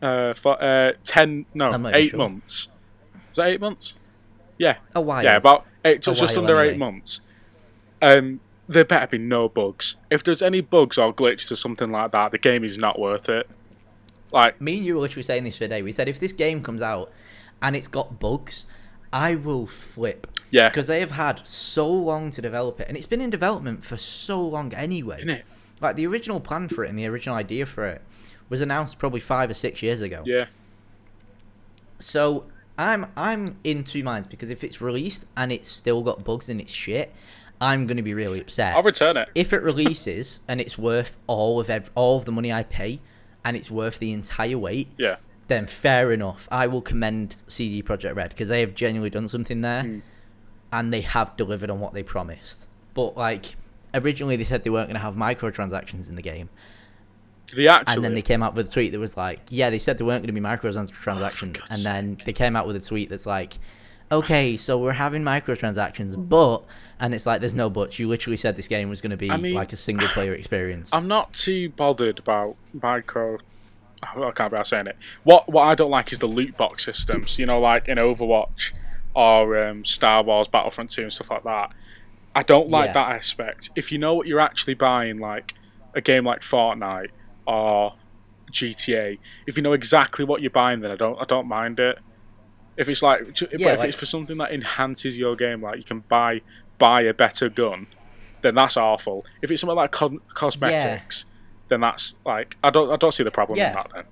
Uh, for uh, ten no I'm eight sure. months. Is that eight months? Yeah, A while. yeah, about eight, just, just under eight months. Um, there better be no bugs. If there's any bugs or glitches or something like that, the game is not worth it. Like, Me and you were literally saying this today. We said if this game comes out and it's got bugs, I will flip. yeah, Because they have had so long to develop it, and it's been in development for so long anyway. isn't it? Like the original plan for it and the original idea for it was announced probably five or six years ago. Yeah, So I'm I'm in two minds because if it's released and it's still got bugs and it's shit, I'm gonna be really upset. I'll return it. if it releases and it's worth all of ev- all of the money I pay, and it's worth the entire wait, Yeah, then fair enough. I will commend CD Projekt Red because they have genuinely done something there, Hmm. and they have delivered on what they promised. But like originally, they said they weren't going to have microtransactions in the game, the actually. and then they came out with a tweet that was like, "Yeah, they said they weren't going to be microtransactions," God's and then they came out with a tweet that's like. Okay, so we're having microtransactions, but and it's like there's no buts. You literally said this game was going to be I mean- like a single player experience. I'm not too bothered about micro. I can't believe I'm saying it. What what I don't like is the loot box systems. You know, like in Overwatch or um, Star Wars Battlefront 2 and stuff like that. I don't like Yeah. that aspect. If you know what you're actually buying, like a game like Fortnite or GTA, if you know exactly what you're buying, then I don't I don't mind it. If it's like, ju- but if like- it's for something that enhances your game, like you can buy buy a better gun, then that's awful. If it's something like co- cosmetics, then that's like I don't I don't see the problem in that. Then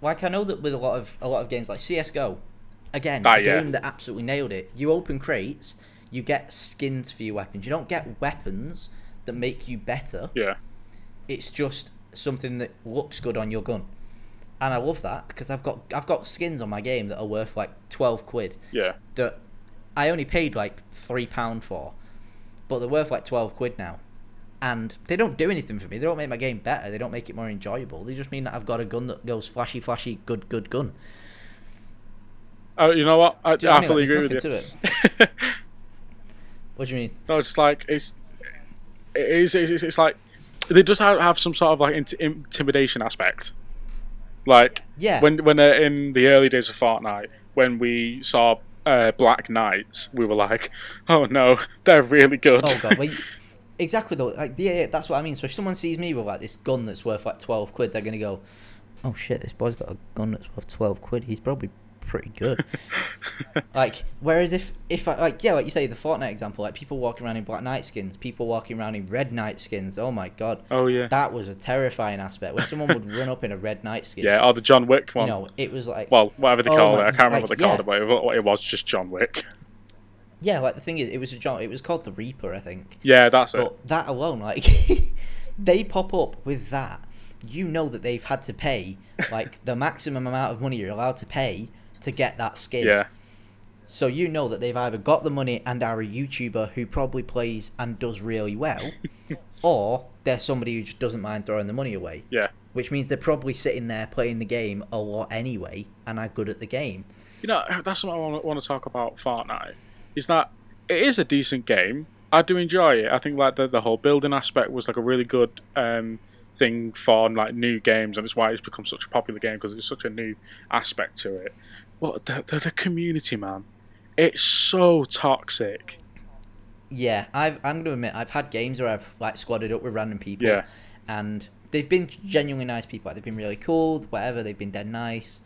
like I know that with a lot of a lot of games like CS:GO, again, Ah, a yeah. game that absolutely nailed it. You open crates, you get skins for your weapons. You don't get weapons that make you better. yeah, It's just something that looks good on your gun. And I love that because I've got I've got skins on my game that are worth like twelve quid yeah, that I only paid like three pound for, but they're worth like twelve quid now, and they don't do anything for me. They don't make my game better. They don't make it more enjoyable. They just mean that I've got a gun that goes flashy, flashy, good, good gun. uh, you know what? I, you know I I mean? fully Like, agree with you. What do you mean? no, it's like it's it is it's, it's, it's like they just have, have some sort of like int- intimidation aspect. Like Yeah. when when uh, in the early days of Fortnite, when we saw uh, Black Knights, we were like, oh no, they're really good. Oh god, well, you- exactly though. Like yeah, yeah, that's what I mean. So if someone sees me with like this gun that's worth like twelve quid, they're gonna go, "Oh shit, this boy's got a gun that's worth twelve quid. He's probably pretty good." like whereas if if I, like yeah, like you say the Fortnite example, like people walking around in Black Knight skins, people walking around in Red Knight skins. Oh my god, oh yeah, that was a terrifying aspect when someone would run up in a Red Knight skin. yeah. Or the John Wick you one. know, it was like well, whatever they Oh call it, I can't remember like, what they called yeah. it, but it, was just John Wick. yeah, like the thing is, it was a John. It was called the Reaper, I think. yeah, that's it. That alone, like, they pop up with that. You know that they've had to pay like the maximum amount of money you're allowed to pay to get that skin. Yeah, So you know that they've either got the money and are a YouTuber who probably plays and does really well, or they're somebody who just doesn't mind throwing the money away. yeah. Which means they're probably sitting there playing the game a lot anyway and are good at the game. You know, that's what I want, to talk about Fortnite. Is that it is a decent game. I do enjoy it. I think like the the whole building aspect was like a really good um, thing for like new games, and it's why it's become such a popular game because it's such a new aspect to it. But the, the the community, man, it's so toxic. Yeah, I've I'm gonna admit I've had games where I've like squadded up with random people. Yeah. And they've been genuinely nice people. Like they've been really cool, whatever. They've been dead nice,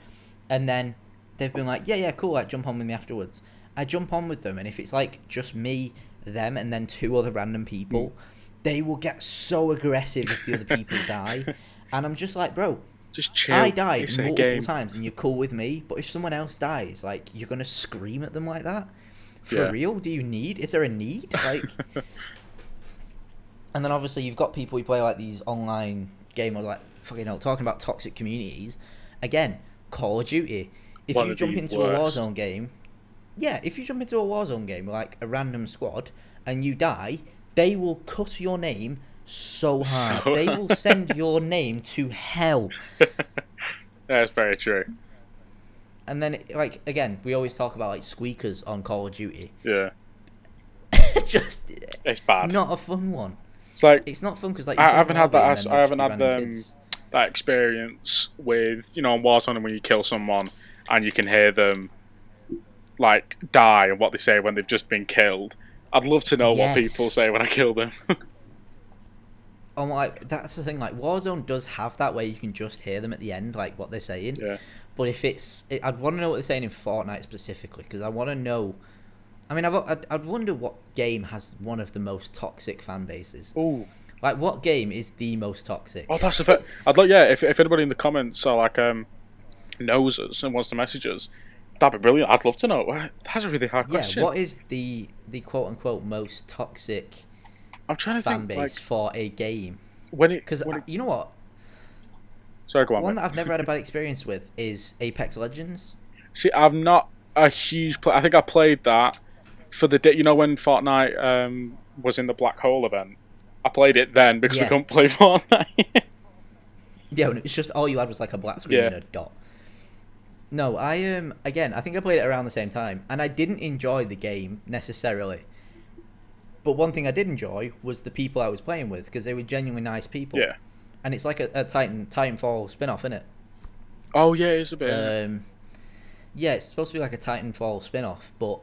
and then they've been like, yeah, yeah, cool. Like jump on with me afterwards. I jump on with them, and if it's like just me, them, and then two other random people, mm. they will get so aggressive if the other people die, and I'm just like, bro, Just chill. I died multiple game. times, and you're cool with me. But if someone else dies, like you're gonna scream at them like that. For Yeah. real? Do you need? Is there a need? Like, and then obviously you've got people who play like these online gamers, like fucking hell, talking about toxic communities. Again, Call of Duty. If One you jump into worst. a Warzone game, yeah, if you jump into a Warzone game like a random squad and you die, they will cut your name so hard. So- They will send your name to hell. That's very true. And then, like again, we always talk about like squeakers on Call of Duty. Yeah, Just it's bad. not a fun one. It's like It's not fun because like I haven't had that lobby and as- then I haven't had kids. that experience with you know on Warzone when you kill someone and you can hear them like die and what they say when they've just been killed. I'd love to know what people say when I kill them. I'm like, that's the thing. Like Warzone does have that where you can just hear them at the end, like what they're saying. yeah. But if it's, it, I'd want to know what they're saying in Fortnite specifically because I want to know. I mean, I've, I'd, I'd wonder what game has one of the most toxic fan bases. Ooh. Like, what game is the most toxic? Oh, that's a bit. I'd like, yeah. If, if anybody in the comments are like um knows us and wants to message us, that'd be brilliant. I'd love to know. That's a really hard yeah, question. what is the the quote unquote most toxic I'm trying to fan think base like for a game? when it Because you know what, sorry, go on. one mate. that I've never had a bad experience with is Apex Legends. See, I'm not a huge. Play- I think I played that for the day. You know when Fortnite um, was in the black hole event. I played it then because we Yeah. couldn't play Fortnite. Yeah, it's just all you had was like a black screen Yeah. and a dot. No, I um again, I think I played it around the same time, and I didn't enjoy the game necessarily. But one thing I did enjoy was the people I was playing with because they were genuinely nice people. yeah. And it's like a, a Titan Titanfall spin-off, isn't it? Oh yeah, it's a bit. Um, yeah, it's supposed to be like a Titanfall spin-off, but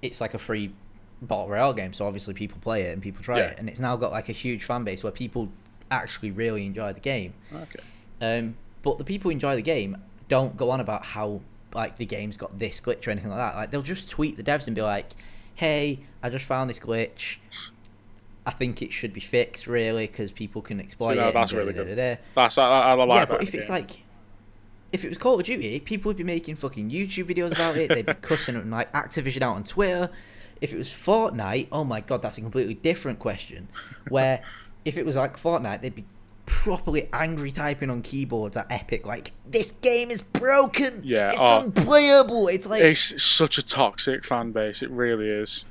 it's like a free battle royale game, so obviously people play it and people try Yeah. it, and it's now got like a huge fan base where people actually really enjoy the game. okay. Um, but the people who enjoy the game don't go on about how like the game's got this glitch or anything like that. Like they'll just tweet the devs and be like, "Hey, I just found this glitch. I think it should be fixed, really, because people can exploit no, it." that's really good. da-da-da-da." That's I, I, I like yeah, that. but if it's like, if it was Call of Duty, people would be making fucking YouTube videos about it. They'd be cussing and like Activision out on Twitter. If it was Fortnite, oh my god, that's a completely different question. Where if it was like Fortnite, they'd be properly angry typing on keyboards at Epic, like this game is broken. Yeah, it's oh. unplayable. It's like it's such a toxic fan base. It really is.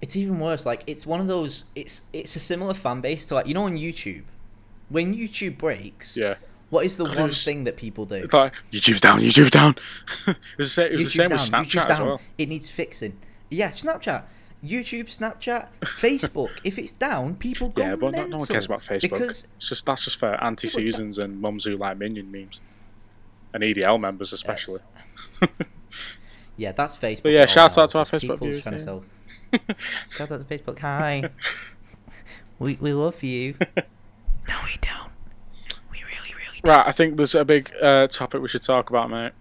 it's even worse. Like it's one of those. It's it's a similar fan base to like you know on YouTube, when YouTube breaks. Yeah. What is the God, one was- thing that people do? It's like YouTube's down, YouTube's down. it was the same, it was the same with Snapchat as well. It needs fixing. Yeah, Snapchat, YouTube, Snapchat, Facebook. if it's down, people go Yeah, but no, mental. no one cares about Facebook. Because it's just that's just for anti seasons and mums who like minion memes. And EDL members especially. yeah, that's Facebook. But yeah, all shout out to our Facebook people viewers, trying to yeah. sell- Shout out to Facebook. Hi. we we love you. no, we don't. We really, really don't. Right, I think there's a big uh, topic we should talk about, mate.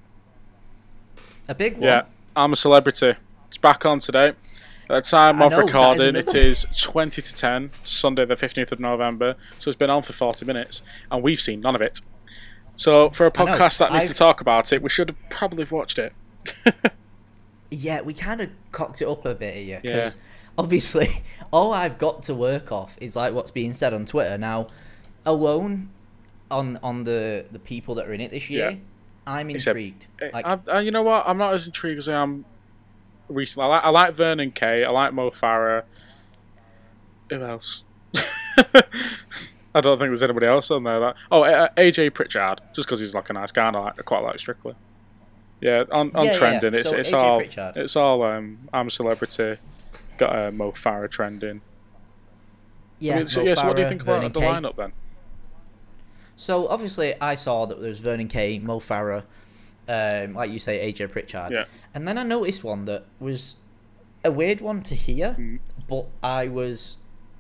A big one. Yeah, I'm a celebrity. It's back on today. At the time I of know, recording, it is 20 to 10, Sunday the 15th of November. So it's been on for 40 minutes, and we've seen none of it. So for a podcast that needs to I've- talk about it, we should have probably have watched it. Yeah, we kind of cocked it up a bit here. Yeah. Obviously, all I've got to work off is like what's being said on Twitter now. Alone on on the the people that are in it this year, Yeah. I'm It's a- intrigued. Eh, like, I, I, uh, you know what? I'm not as intrigued as I am recently. I like, I like Vernon Kay. I like Mo Farah. Who else? I don't think there's anybody else on there. That oh, uh, AJ Pritchard, just because he's like a nice guy. And I like, I quite like Strictly. Yeah, on, on Yeah, trending, yeah. it's So it's AJ all Pritchard. it's all um I'm a celebrity. Got a Mo Farah trending. yeah, I mean, so, yeah. So what do you think about the lineup then? So obviously, I saw that there was Vernon Kay, Mo Farah, um, like you say, AJ Pritchard, Yeah. and then I noticed one that was a weird one to hear, Mm. but I was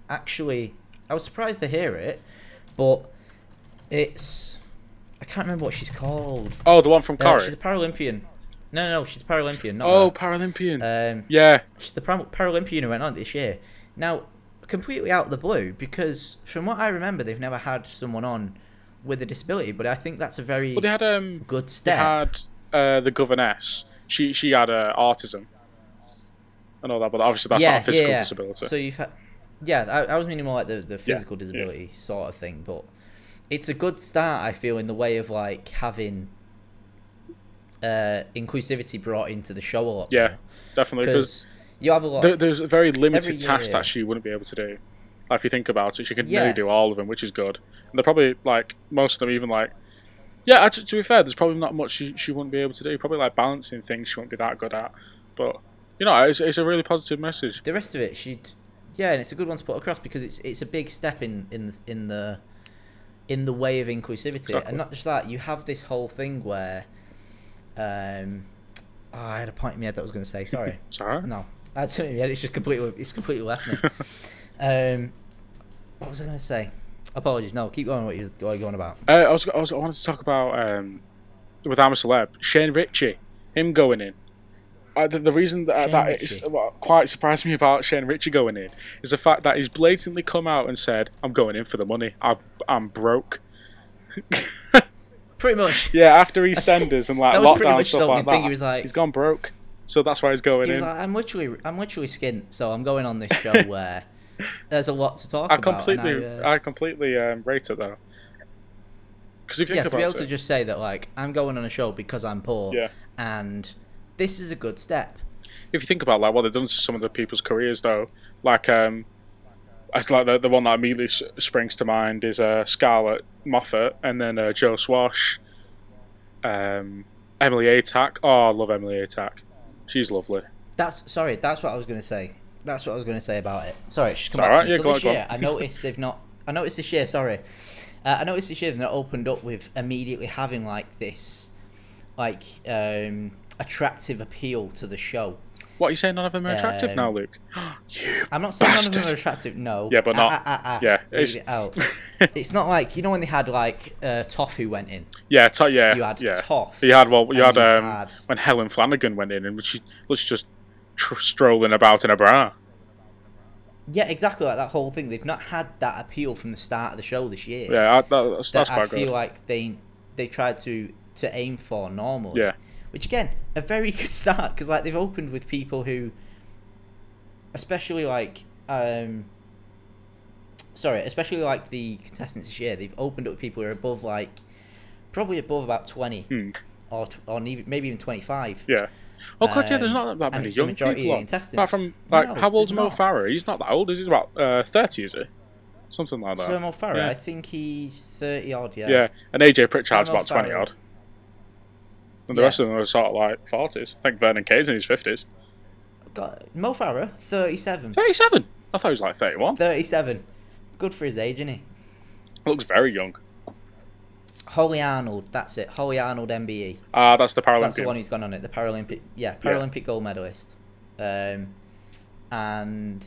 actually I was surprised to hear it, but it's I can't remember what she's called. Oh, the one from Uh, she's a Paralympian. No, no, no she's a Paralympian. Not oh, her. Paralympian. Um, yeah. she's the Par- Paralympian who went on this year. Now, completely out of the blue, because from what I remember, they've never had someone on with a disability. But I think that's a very Well, they had um good They had uh, the governess. She she had uh, autism. I know that, but obviously that's not a physical yeah. disability. So you've had, yeah, I, I was meaning more like the, the physical yeah. disability sort of thing, but it's a good start, I feel, in the way of like having uh, inclusivity brought into the show a lot. yeah, definitely. Because you have a lot. there, there's a very limited every task year- that she wouldn't be able to do. Like, if you think about it, she could Yeah. nearly do all of them, which is good. And they're probably like most of them, even like. Yeah, actually, to be fair, there's probably not much she, she wouldn't be able to do. Probably like balancing things she wouldn't be that good at. But you know, it's, it's a really positive message. the rest of it, she'd yeah, and it's a good one to put across because it's it's a big step in in the in the in the way of inclusivity, Exactly. and not just that. You have this whole thing where, um, Oh, I had a point in my head that I was going to say. Sorry. Sorry. no, that's it. Yeah, it's just completely. It's completely left me. um, what was I going to say? Apologies. No, keep going. What you are you going about? Uh, I was, I was, I wanted to talk about um, with I'm a Celeb, Shane Richie, him going in. Uh, the, the reason that, that is what quite surprised me about Shane Richie going in is the fact that he's blatantly come out and said, "I'm going in for the money. I'm, I'm broke." Pretty much. yeah, after EastEnders and like That was pretty lockdown stuff like that, he was like- he's gone broke. So that's why he's going He in. like, I'm literally, I'm literally skint, so I'm going on this show where there's a lot to talk I about. completely, I, uh, I completely um, rate it though. Because if you yeah, think to be able about to just say that, like, I'm going on a show because I'm poor, Yeah. and this is a good step. if you think about like what they've done to some of the people's careers though, like um, I feel like the, the one that immediately s- springs to mind is uh, Scarlett Moffatt and then uh, Joe Swash, um, Emily Atack. Oh, I love Emily Atack. She's lovely. That's sorry. That's what I was going to say. That's what I was going to say about it. Sorry, just come back right, to yeah, so this on, year. I noticed they've not. I noticed this year. Sorry, uh, I noticed this year they've not opened up with immediately having like this, like um, attractive appeal to the show. What are you saying? None of them are attractive Um, now, Luke. you. I'm not saying none of them are attractive. No. Yeah, but Ah, not- ah, ah, ah. yeah, it's- it out. it's not like you know when they had like uh, Toff who went in. Yeah, t- yeah, You had yeah. Toff. You had well, you had you um had- when Helen Flanagan went in and she was just tr- strolling about in a bra. Yeah, exactly like that whole thing. They've not had that appeal from the start of the show this year. Yeah, I, that, that's, that that's I feel good. like they they tried to to aim for normally. Yeah. Which again, a very good start because like they've opened with people who, especially like um. Sorry, especially like the contestants this year, they've opened up with people who are above like, probably above about twenty, Hmm. or or maybe even twenty five. Yeah. Oh god, yeah. There's Um, not that many young people. on. Apart from like, No, how old's Mo not. Farah? He's not that old. Is he about uh, thirty? Is he? Something like that. So Mo Farah, Yeah. I think he's thirty odd. Yeah. yeah. and AJ Pritchard's about twenty odd. And the Yeah. rest of them are sort of like forties. I think Vernon Kay's in his fifties. God, Mo Farah, 37. Thirty-seven. I thought he was like thirty-one. 37. Good for his age, isn't he? Looks very young. Hollie Arnold, that's it. Hollie Arnold MBE. Ah, that's the Paralympian. That's the one who's gone on it. The Paralympic, yeah, Yeah. Paralympic gold medalist. Um, and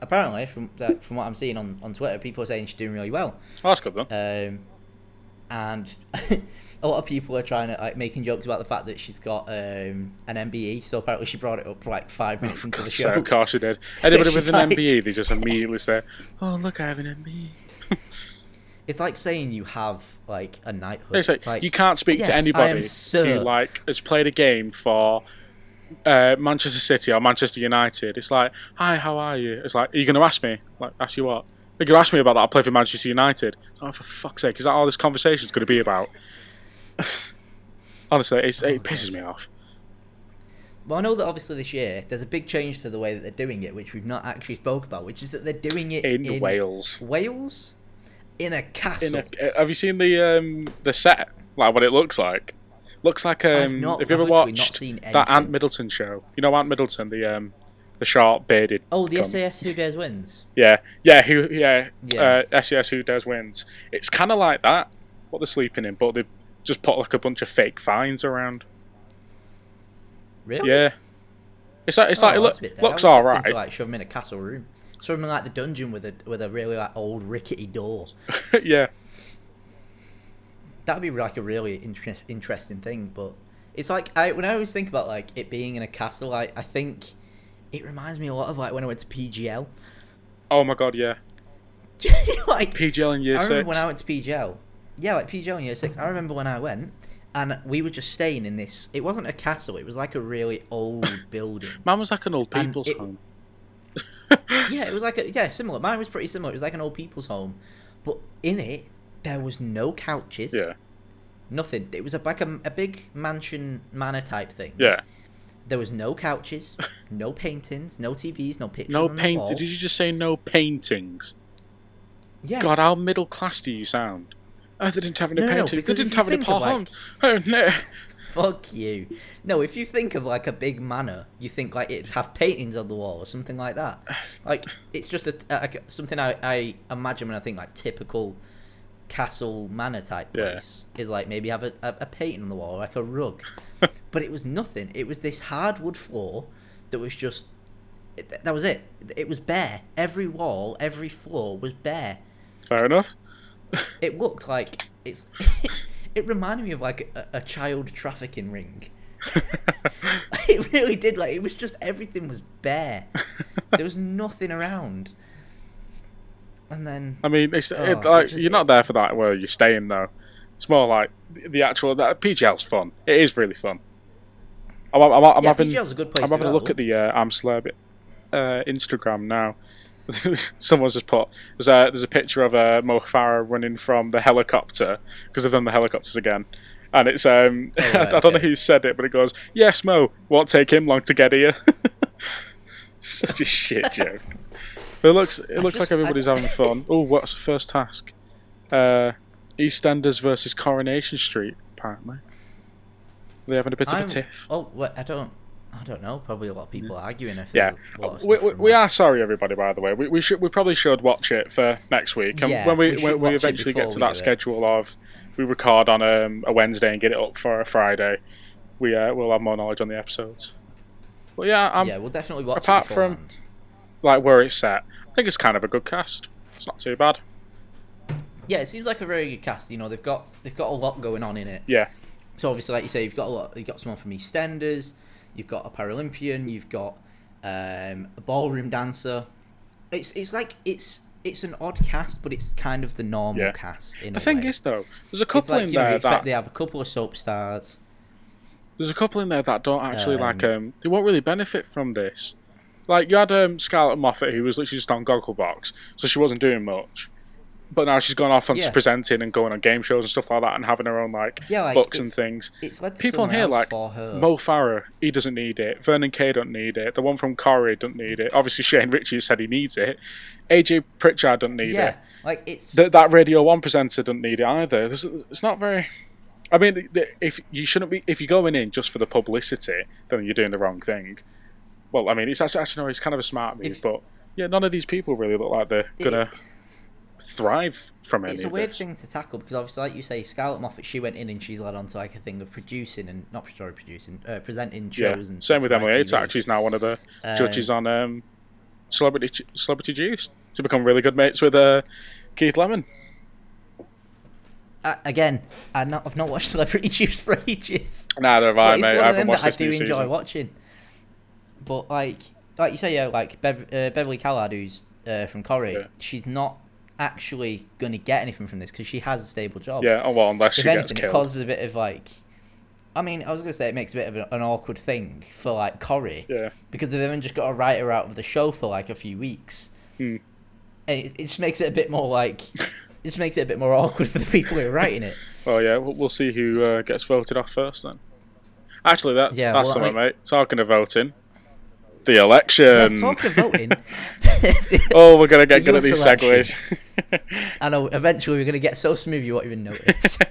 apparently, from like, from what I'm seeing on, on Twitter, people are saying she's doing really well. Oh, that's good then. Um, and a lot of people are trying to like making jokes about the fact that she's got um, an MBE. So apparently, she brought it up like five minutes into the show. sake, Of course she did. Anybody with an like- MBE, they just immediately say, "Oh, look, I have an MBE." It's like saying you have like a knighthood. It's like, It's like you can't speak yes, to I anybody am Sir. who like has played a game for uh, Manchester City or Manchester United. It's like, hi, how are you? It's like, are you going to ask me? Like, ask you what? Are you going to ask me about that? I play for Manchester United. Oh, for fuck's sake, is that all this conversation's going to be about? Honestly, it's, it pisses me off. Well, I know that obviously this year there's a big change to the way that they're doing it, which we've not actually spoke about, which is that they're doing it In, in, Wales. Wales, in a castle. In a, uh, have you seen the um, the set? Like what it looks like? Looks like um. not- have you I've ever watched that. Ant Middleton show? You know Ant Middleton, the um, the short bearded. oh, the com- SAS Who Dares Wins. Yeah, yeah, who, yeah, Yeah. Uh, SAS Who Dares Wins. It's kind of like that, what they're sleeping in, but they've just put like a bunch of fake vines around. Really? Yeah, it's like it's Oh, like it that's look, a bit dead. looks all right. To, like shove them in a castle room, in like the dungeon with a with a really like old rickety door. yeah, That would be like a really inter- interesting thing, but it's like I when I always think about like it being in a castle, like I think it reminds me a lot of like when I went to PGL. oh my god, yeah. like PGL in year I remember six. when I went to PGL. Yeah, like PGL in year six. I remember when I went, and we were just staying in this. It wasn't a castle. It was like a really old building. Mine was like an old people's it- home. yeah, it was like a yeah similar. Mine was pretty similar. It was like an old people's home, but in it there was no couches. Yeah, Nothing. It was a, like a, a big mansion manor type thing. yeah. There was no couches, no paintings, no TVs, no pictures. No paint. Did you just say no paintings? Yeah. God, how middle class do you sound? Oh, they didn't have any No, no, paintings. they didn't have any think like- Oh no. Fuck you. No, if you think of like a big manor, you think like it'd have paintings on the wall or something like that. Like it's just a, a- something I, I imagine when I think like typical castle manor type Yeah. place is like maybe have a, a, a painting on the wall, like a rug. but it was nothing. It was this hardwood floor that was just. That was it. It was bare. Every wall, every floor was bare. Fair enough. It looked like it's. it reminded me of like a, a child trafficking ring. it really did. Like it was just everything was bare. There was nothing around. And then I mean, it's Oh, it, like just- you're not there for that where you're staying though. It's more like the, actual that PGL's fun. It is really fun. I'm, I'm, I'm yeah, having PGL's a good place I'm to having a look at the uh, Amslab uh, Instagram now. Someone's just put there's a there's a picture of uh, Mo Farah running from the helicopter because they've done the helicopters again, and it's um Oh, I right, don't know who said it, but it goes yes Mo won't take him long to get here. Such a shit joke. But it looks it looks just- like everybody's I- having fun. Oh, what's the first task? Uh, EastEnders versus Coronation Street. Apparently, they're having a bit of I'm- a tiff. Oh, well, I don't. I don't know. Probably a lot of people arguing. If Yeah, we, we, we are sorry, everybody. By the way, we, we should we probably should watch it for next week. And Yeah, when we, we when we eventually get to that do it. schedule of we record on um, a Wednesday and get it up for a Friday, we uh, will have more knowledge on the episodes. But yeah, I'm yeah, we'll definitely watch it. apart from- like where it's set. I think it's kind of a good cast. It's not too bad. Yeah, it seems like a very good cast. You know, they've got they've got a lot going on in it. Yeah, So obviously, like you say, you've got a lot. You've got someone from EastEnders. You've got a Paralympian. You've got um, a ballroom dancer. It's it's like it's it's an odd cast, but it's kind of the normal Yeah. cast. In the a thing way. is though, there's a it's couple like in you know, you there expect that they have a couple of soap stars. There's a couple in there that don't actually like Um, um they won't really benefit from this. Like you had um Scarlett Moffatt who was literally just on Gogglebox, so she wasn't doing much. But now she's gone off and Yeah. presenting and going on game shows and stuff like that and having her own like, Yeah, like, books and things. It's People on here like. Mo Farah, he doesn't need it. Vernon Kay don't need it. The one from Corrie don't need it. Obviously Shane Richie said he needs it. AJ Pritchard don't need yeah, it. like it's Th- that Radio One presenter doesn't need it either. There's, it's not very. I mean, if you shouldn't be, if you're going in just for the publicity, then you're doing the wrong thing. Well, I mean, it's actually, actually no, it's kind of a smart move, If- but yeah, none of these people really look like they're gonna thrive from any it's a weird this. thing to tackle because obviously, like you say, Scarlett Moffatt, she went in and she's led on to like a thing of producing and not story producing, uh, presenting Yeah, shows and same with Emily. Atack. She's now one of the Um, judges on um, Celebrity Celebrity Juice to become really good mates with uh, Keith Lemon. Uh, again, I've not, I've not watched Celebrity Juice for ages. Neither have I, it's mate. one I of haven't them watched that I do enjoy season. watching. But like, like you say, yeah, like Bev- uh, Beverley Callard, who's uh, from Corrie, Yeah. she's not actually going to get anything from this because she has a stable job. Yeah, oh well, unless if she gets anything, it causes a bit of like. I mean, I was gonna say it makes a bit of an awkward thing for like Corrie Yeah, because they've then just got to write her out of the show for like a few weeks, Hmm. and it, it just makes it a bit more like, it just makes it a bit more awkward for the people who are writing it. well, yeah, we'll, we'll see who uh, gets voted off first then. Actually, that Yeah, that's well, I something, mean- mate. Talking of voting, the Yeah, election. talking of voting, oh, we're gonna get good at these election. segues. I know eventually we're gonna get so smooth you won't even notice.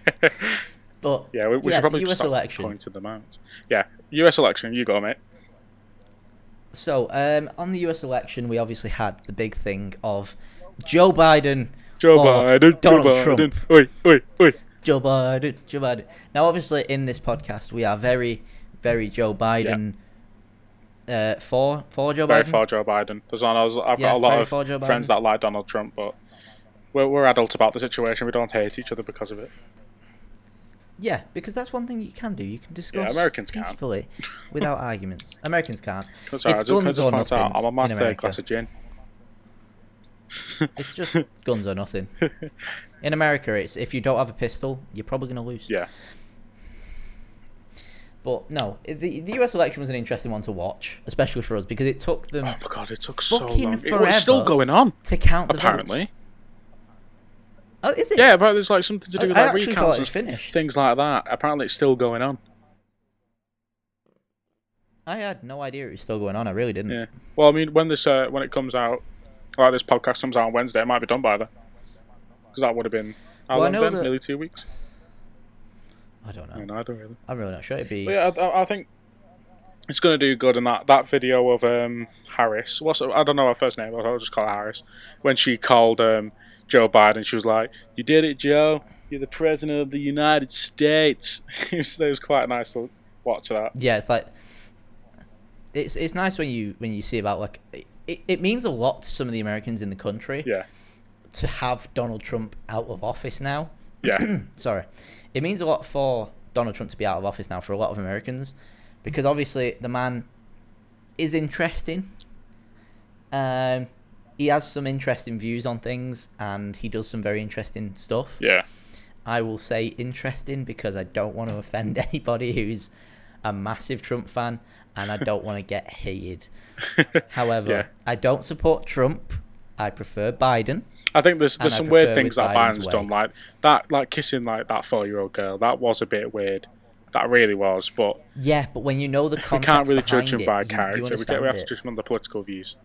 But yeah, we, we yeah, should probably the US election. pointing them out. Yeah, U.S. election. You go, mate. So um, on the US election, we obviously had the big thing of Joe Biden, Joe Biden. Donald Joe Trump. Biden. Oi, oi, oi. Joe Biden, Joe Biden. Now, obviously, in this podcast, we are very, very Joe Biden. Uh, for for Joe Very Biden. far Joe Biden. There's on. I've got Yeah, a lot of friends that like Donald Trump, but we're, we're adult about the situation. We don't hate each other because of it. Yeah, because that's one thing you can do. You can discuss Americans can't. peacefully without arguments. Americans can't. Sorry, It's guns or point out, nothing I'm on my in third America. glass of gin. It's just guns or nothing. In America, it's if you don't have a pistol, you're probably gonna lose. Yeah. But no, the the US election was an interesting one to watch, especially for us because it took them Oh my god, it took so Fucking long. It was still going on, to count the apparently. votes. Oh, is it? Yeah, but there's like something to do I- with I like recounts and finished. things like that. Apparently, it's still going on. I had no idea it was still going on. I really didn't. Yeah. Well, I mean, when this uh, when it comes out, like this podcast comes out on Wednesday, it might be done by then. Because that would have been how Well, I long know then? that- Nearly two weeks. I don't know. Yeah, neither really. I'm really not sure. It'd be. But yeah, I, I- I think it's going to do good. And that, that video of um, Harris, what's I don't know her first name, but I'll just call her Harris. When she called um, Joe Biden, she was like, "You did it, Joe. You're the president of the United States." it, was, it was quite nice to watch that. Yeah, it's like it's it's nice when you when you see about like it, it means a lot to some of the Americans in the country Yeah, to have Donald Trump out of office now. yeah, Sorry, it means a lot for Donald Trump to be out of office now for a lot of Americans because obviously the man is interesting. Um, he has some interesting views on things and he does some very interesting stuff. yeah. I will say interesting because I don't want to offend anybody who's a massive Trump fan and I don't want to get hated. However, Yeah. I don't support Trump. I prefer Biden. I think there's there's And some weird things that Biden's way. done, like that, like kissing like that four year old girl. That was a bit weird. That really was, but Yeah, but when you know the context, we can't really judge him it, by you- you character. We, get, we have to judge him on the political views.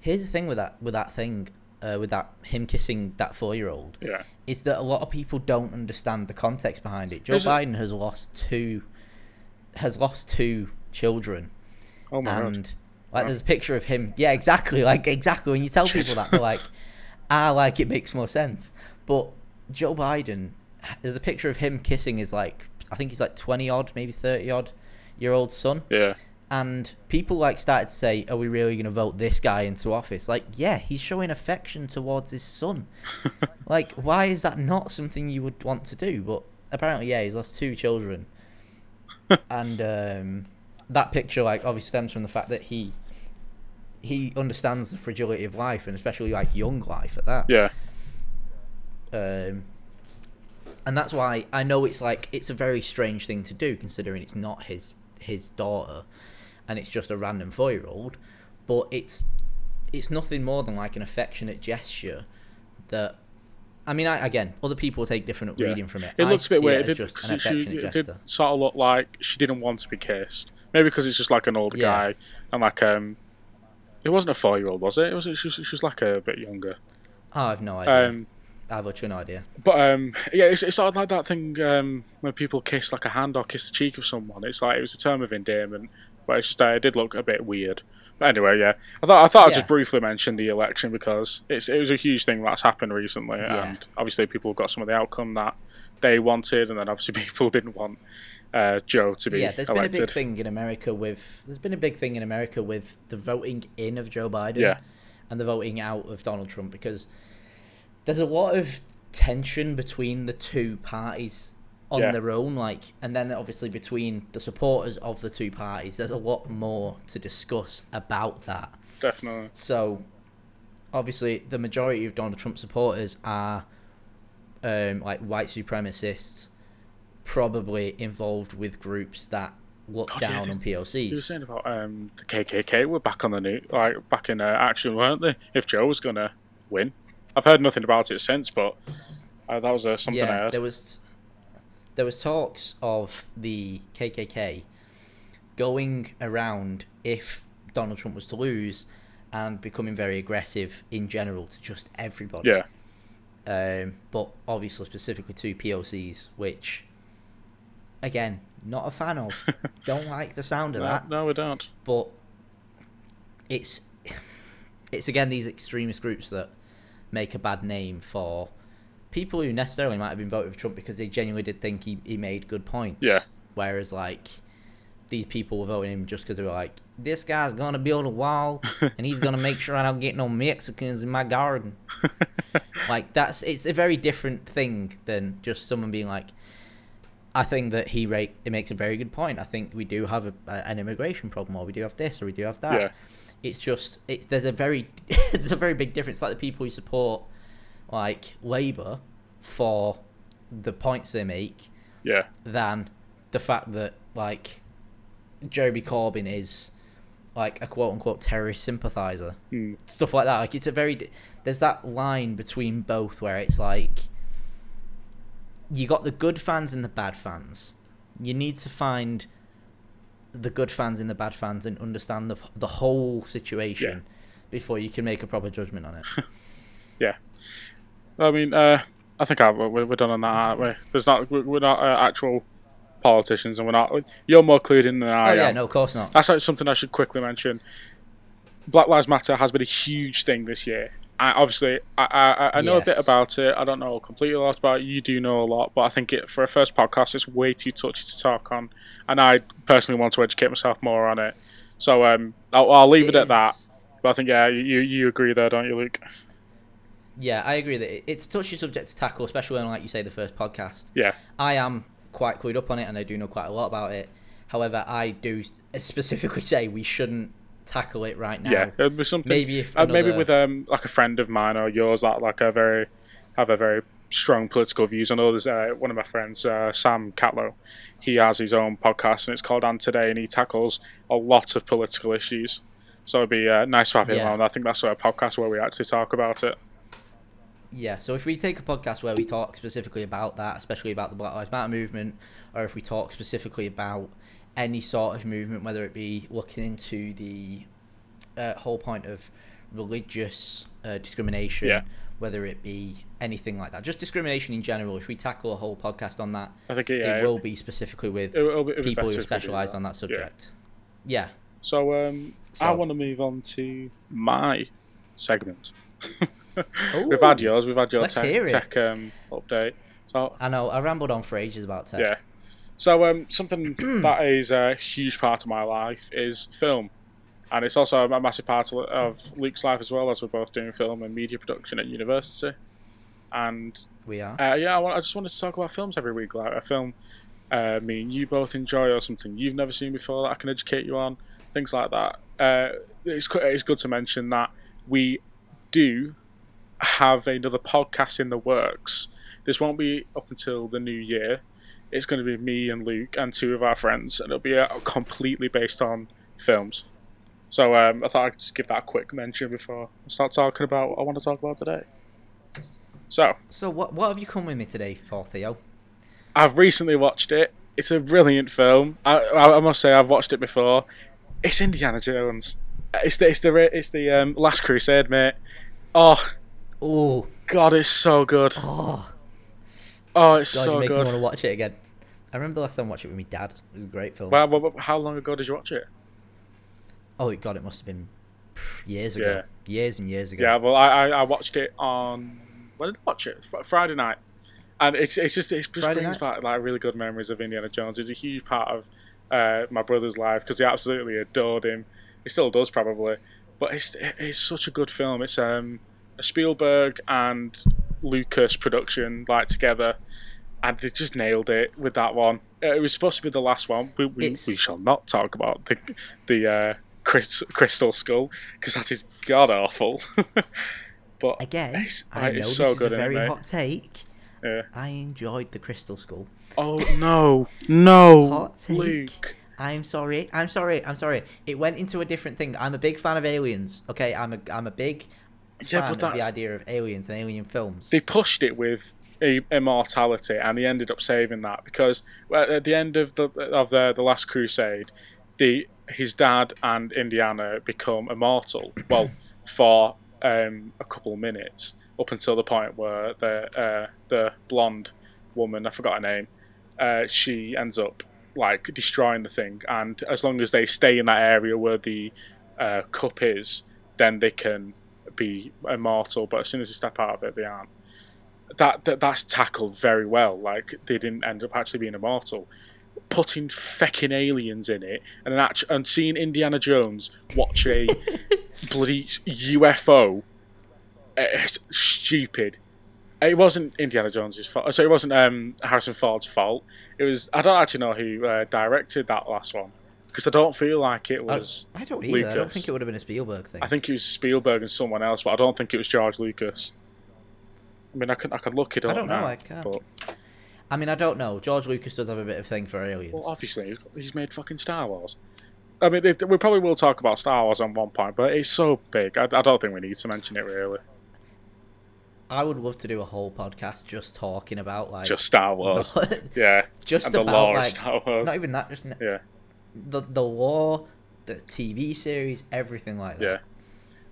Here's the thing with that with that thing, uh, with that him kissing that four year old, Yeah, is that a lot of people don't understand the context behind it. Joe Is it- Biden has lost two has lost two children oh my god. Like there's a picture of him. Yeah exactly. Like exactly. When you tell people that they're like ah like it makes more sense. But joe biden there's a picture of him kissing his like i think he's like 20 odd maybe 30 odd year old son. Yeah, and people like started to say are we really going to vote this guy into office? Like yeah he's showing affection towards his son. Like why is that not something you would want to do? But apparently yeah he's lost two children. And um, that picture like obviously stems from the fact that he he understands the fragility of life and especially like young life at that yeah, um, and that's why I know it's like it's a very strange thing to do, considering it's not his his daughter, and it's just a random four year old. But it's it's nothing more than like an affectionate gesture that. I mean, I, again, other people take different yeah. reading from it. It I looks a bit weird. It did, just an it, she, affectionate it gesture. did sort of look like she didn't want to be kissed. Maybe because it's just like an older Yeah. guy and like um, it wasn't a four year old, was it? It was. She was, she was like a bit younger. Oh, I have no idea. Um, I have literally no idea. But um, yeah, it's, it's sort of like that thing um, when people kiss like a hand or kiss the cheek of someone. It's like it was a term of endearment, but it's just uh, it did look a bit weird. But anyway, yeah, I thought I thought I'd just briefly mention the election because it's it was a huge thing that's happened recently, Yeah. and obviously people got some of the outcome that they wanted, and then obviously people didn't want uh, Joe to be yeah, there's elected. been a big thing in America with there's been a big thing in America with the voting in of Joe Biden Yeah. and the voting out of Donald Trump because there's a lot of tension between the two parties on Yeah. their own like and then obviously between the supporters of the two parties there's a lot more to discuss about that Definitely, so, obviously, the majority of Donald Trump supporters are um, like white supremacists, probably involved with groups that look God, down they- on POCs. you were saying about um, the KKK were back on the new like back in uh, action, weren't they? If Joe was gonna win, I've heard nothing about it since, but uh, that was uh, something I heard. there was there was talks of the KKK going around if Donald Trump was to lose and becoming very aggressive in general to just everybody. Yeah, um, but obviously specifically to POCs, which again not a fan of. don't like the sound of no, that, no, we don't. but it's it's again these extremist groups that make a bad name for people who necessarily might have been voting for Trump because they genuinely did think he, he made good points. Yeah. Whereas like these people were voting him just because they were like, this guy's gonna build a wall and he's gonna make sure I don't get no Mexicans in my garden. like that's it's a very different thing than just someone being like I think that he rate it makes a very good point. I think we do have a, a, an immigration problem, or we do have this, or we do have that. Yeah. It's just it's there's a very there's a very big difference. Like the people who support like Labour for the points they make Yeah, than the fact that like Jeremy Corbyn is like a quote unquote terrorist sympathizer Hmm. stuff like that. Like it's a very there's that line between both where it's like you got the good fans and the bad fans. You need to find the good fans and the bad fans and understand the the whole situation before you can make a proper judgment on it. Yeah, I mean, uh, I think I, we're, we're done on that, aren't we? There's not we're we're not uh, actual politicians, and we're not. You're more clued in than I oh yeah, am. no, of course not. That's something I should quickly mention. Black Lives Matter has been a huge thing this year, I, obviously, I, I, I know a bit about it. I don't know completely a lot about it. You do know a lot, but I think it for a first podcast, it's way too touchy to talk on, and I personally want to educate myself more on it. So um, I'll, I'll leave it, at that. But I think yeah, you you agree there, don't you, Luke? Yeah, I agree that it's a touchy subject to tackle, especially on, like you say, the first podcast. Yeah, I am quite clued up on it, and I do know quite a lot about it. However, I do specifically say we shouldn't tackle it right now. yeah. It'd be something. Maybe if uh, maybe with um like a friend of mine or yours that like a very have a very strong political views. I know there's uh, one of my friends, uh, Sam Catlow. He has his own podcast and it's called And Today, and he tackles a lot of political issues. So it'd be uh, nice to have him Yeah. on. I think that's a podcast where we actually talk about it. Yeah, so if we take a podcast where we talk specifically about that, especially about the Black Lives Matter movement, or if we talk specifically about any sort of movement, whether it be looking into the uh, whole point of religious uh, discrimination, Yeah. whether it be anything like that, just discrimination in general, if we tackle a whole podcast on that, I think yeah, it will be specifically with it- it'll it'll people who if we do specialise that. on that subject. Yeah. So um, I want to move on to my segment. Ooh, we've had yours. We've had your tech, tech um, update. So I know, I rambled on for ages about tech. Yeah. So um, something that is a huge part of my life is film, and it's also a massive part of- Luke's life as well, as we're both doing film and media production at university. And We are. uh, yeah, I, want, I just wanted to talk about films every week, like a film uh, me and you both enjoy, or something you've never seen before that I can educate you on, things like that. Uh, it's it's good to mention that we do have another podcast in the works. This won't be up until the new year. It's going to be me and Luke and two of our friends, and it'll be uh, completely based on films. So um, I thought I'd just give that a quick mention before I start talking about what I want to talk about today. So So what what have you come with me today for, Theo? I've recently watched it. It's a brilliant film. I, I, I must say I've watched it before. It's Indiana Jones. It's the it's the it's the um, Last Crusade, mate. Oh Oh, God, it's so good. oh, Oh, it's God, so you make me want to watch it again. I remember the last time I watched it with my dad. It was a great film. Well, well, well, how long ago did you watch it? oh God, it must have been years ago, years and years ago. Yeah, well, I, I, I watched it on when did I watch it? Fr- Friday night, and it's it's just it just Friday brings night? back like really good memories of Indiana Jones. It's a huge part of uh, my brother's life because he absolutely adored him. He still does probably, but it's it's such a good film. It's um a Spielberg and Lucas production like together, and they just nailed it with that one. Uh, It was supposed to be the last one. We we, we shall not talk about the the uh, Crys- Crystal Skull because that is god awful. but Again, it's, I know it's this so is a isn't it, very hot take. Yeah. I enjoyed the Crystal Skull. Oh no, no, Hot take. Luke. I'm sorry. I'm sorry. I'm sorry. It went into a different thing. I'm a big fan of aliens. Okay, I'm a I'm a big Yeah, fan but of the idea of aliens and alien films. They pushed it with immortality, and they ended up saving that because at the end of the of the the Last Crusade, the his dad and Indiana become immortal. Well, for um, a couple of minutes, up until the point where the uh, the blonde woman, I forgot her name, uh, she ends up like destroying the thing, and as long as they stay in that area where the uh, cup is, then they can be immortal. But as soon as they step out of it, they aren't. That, that that's tackled very well. Like they didn't end up actually being immortal. Putting fecking aliens in it, and an act- and seeing Indiana Jones watch a bloody UFO, it's stupid. It wasn't Indiana Jones's fault. So it wasn't um, Harrison Ford's fault. It was. I don't actually know who uh, directed that last one because I don't feel like it I, was. I don't either. I don't think it would have been a Spielberg thing. I think it was Spielberg and someone else, but I don't think it was George Lucas. I mean, I can I can look it up I don't know, now, I can't. But, I mean, I don't know. George Lucas does have a bit of thing for aliens. well, obviously, he's made fucking Star Wars. I mean, we probably will talk about Star Wars on one point, but it's so big. I, I don't think we need to mention it really. I would love to do a whole podcast just talking about like Just Star Wars, yeah, just and the about lore of like Star Wars. not even that, just Yeah, the the lore, the TV series, everything like that. yeah.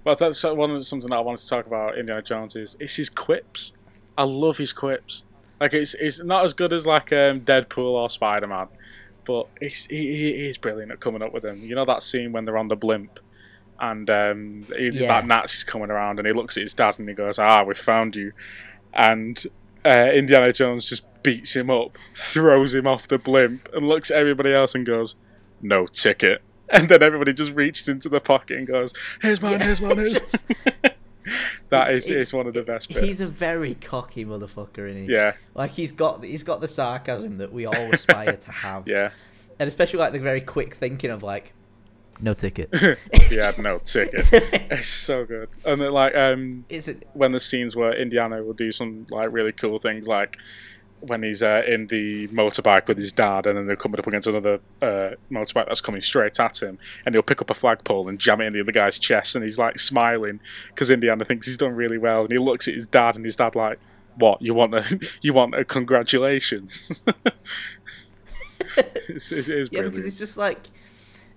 Well, that's one of the- something that I wanted to talk about. Indiana Jones is it's his quips. I love his quips. Like it's it's not as good as like um, Deadpool or Spider Man, but it's he, he is brilliant at coming up with them. You know that scene when they're on the blimp, and um, he, Yeah. that Nazi's coming around, and he looks at his dad and he goes, "Ah, we found you," and uh, Indiana Jones just beats him up, throws him off the blimp, and looks at everybody else and goes, "No ticket." And then everybody just reaches into the pocket and goes, "Here's mine, here's mine." Here's Just- That It's- is it's- is one of the best bits. He's a very cocky motherfucker, isn't he? Yeah, Like he's got he's got the sarcasm that we all aspire to have. yeah. And especially like the very quick thinking of like, no ticket. he had no ticket. It's so good. And then like um Is it? when the scenes where Indiana will do some like really cool things, like when he's uh, in the motorbike with his dad, and then they're coming up against another uh, motorbike that's coming straight at him, and he'll pick up a flagpole and jam it in the other guy's chest, and he's like smiling because Indiana thinks he's done really well, and he looks at his dad, and his dad like, "What you want? A you want a congratulations?" it's, it is Yeah, because it's just like,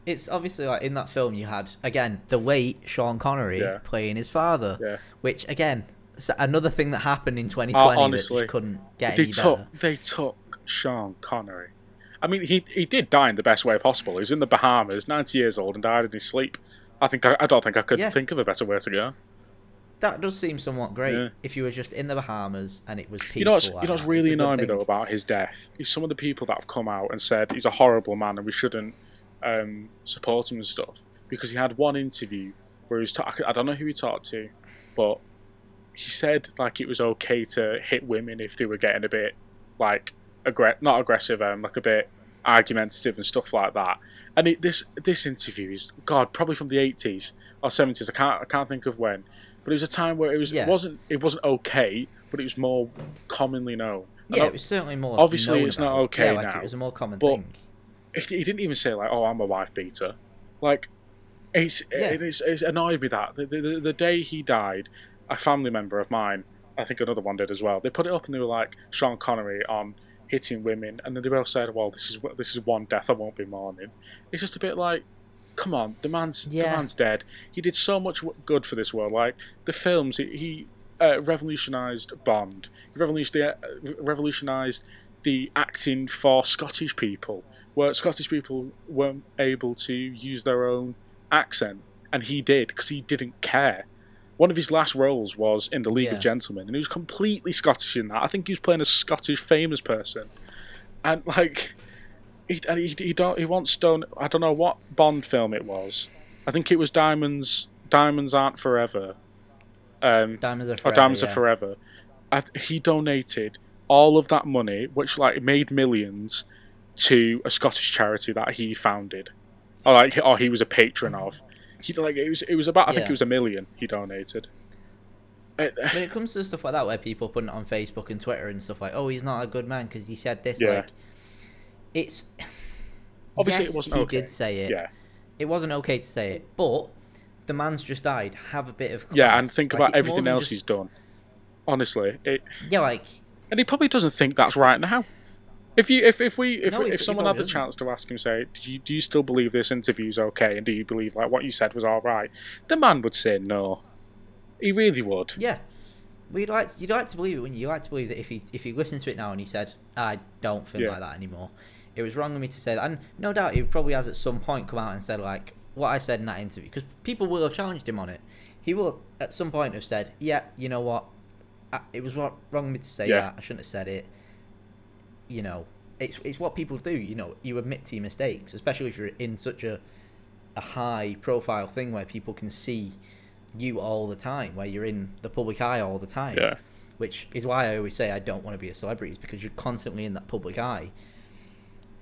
it's obviously like in that film you had again the late Sean Connery Yeah. playing his father, yeah. which again, so another thing that happened in 2020 that honestly, just couldn't get they any took better. they took Sean Connery. I mean, he he did die in the best way possible. He was in the Bahamas, ninety years old, and died in his sleep. I think I, I don't think I could Yeah. think of a better way to go. That does seem somewhat great Yeah. if you were just in the Bahamas and it was peaceful. You know what's like you know what's really It's a good annoying me though about his death is some of the people that have come out and said he's a horrible man and we shouldn't um, support him and stuff because he had one interview where he was ta- I don't know who he talked to, but he said like it was okay to hit women if they were getting a bit like aggre- not aggressive, um, like a bit argumentative and stuff like that. And it, this this interview is God probably from the eighties or seventies. I can't I can't think of when, but it was a time where it was Yeah. it wasn't it wasn't okay, but it was more commonly known. Yeah, it was certainly more. Obviously, known it's not okay yeah, like now, It was a more common but- thing. he he didn't even say like, "Oh, I'm a wife beater." Like, it's Yeah. it's, it's annoyed me that the, the the day he died, a family member of mine, I think another one did as well. They put it up and they were like Sean Connery on hitting women, and then they both said, "Well, this is this is one death I won't be mourning." It's just a bit like. Come on, the man's the man's dead. He did so much good for this world. Like the films, he, he uh, revolutionized Bond. He revolutionized, revolutionized the acting for Scottish people, where Scottish people weren't able to use their own accent, and he did because he didn't care. One of his last roles was in the League Yeah. of Gentlemen, and he was completely Scottish in that. I think he was playing a Scottish famous person, and like, he and he he, don't, he wants Stone. I don't know what Bond film it was. I think it was Diamonds. Diamonds aren't forever. Um, Diamonds are or forever. Diamonds yeah. Are Forever. I, he donated all of that money, which like made millions, to a Scottish charity that he founded, or like, or he was a patron of. He like it was it was about I think Yeah. it was a million he donated. Uh, When it comes to stuff like that, where people put it on Facebook and Twitter and stuff like, "Oh, he's not a good man because he said this," Yeah. like, it's Obviously, it wasn't he okay. did say it. yeah, It wasn't okay to say it, but the man's just died. Have a bit of yeah, and think Like, about everything else just- he's done. Honestly, it, Yeah, like and he probably doesn't think that's right now. If you, if, if we, if, No, if someone had the chance to ask him, say, do you, do you still believe this interview's okay, and do you believe like what you said was all right? The man would say no. He really would. yeah. Well, you'd like you'd like to believe it, wouldn't you? You like to believe that if he if he listened to it now and he said, "I don't feel Yeah. like that anymore," it was wrong of me to say that, and no doubt he probably has at some point come out and said like what I said in that interview because people will have challenged him on it. He will at some point have said, "Yeah, you know what, I, it was wrong wrong of me to say Yeah. that. I shouldn't have said it." You know, it's it's what people do. You know, you admit to your mistakes, especially if you're in such a a high profile thing where people can see you all the time, where you're in the public eye all the time. Yeah. Which is why I always say I don't want to be a celebrity, is because you're constantly in that public eye.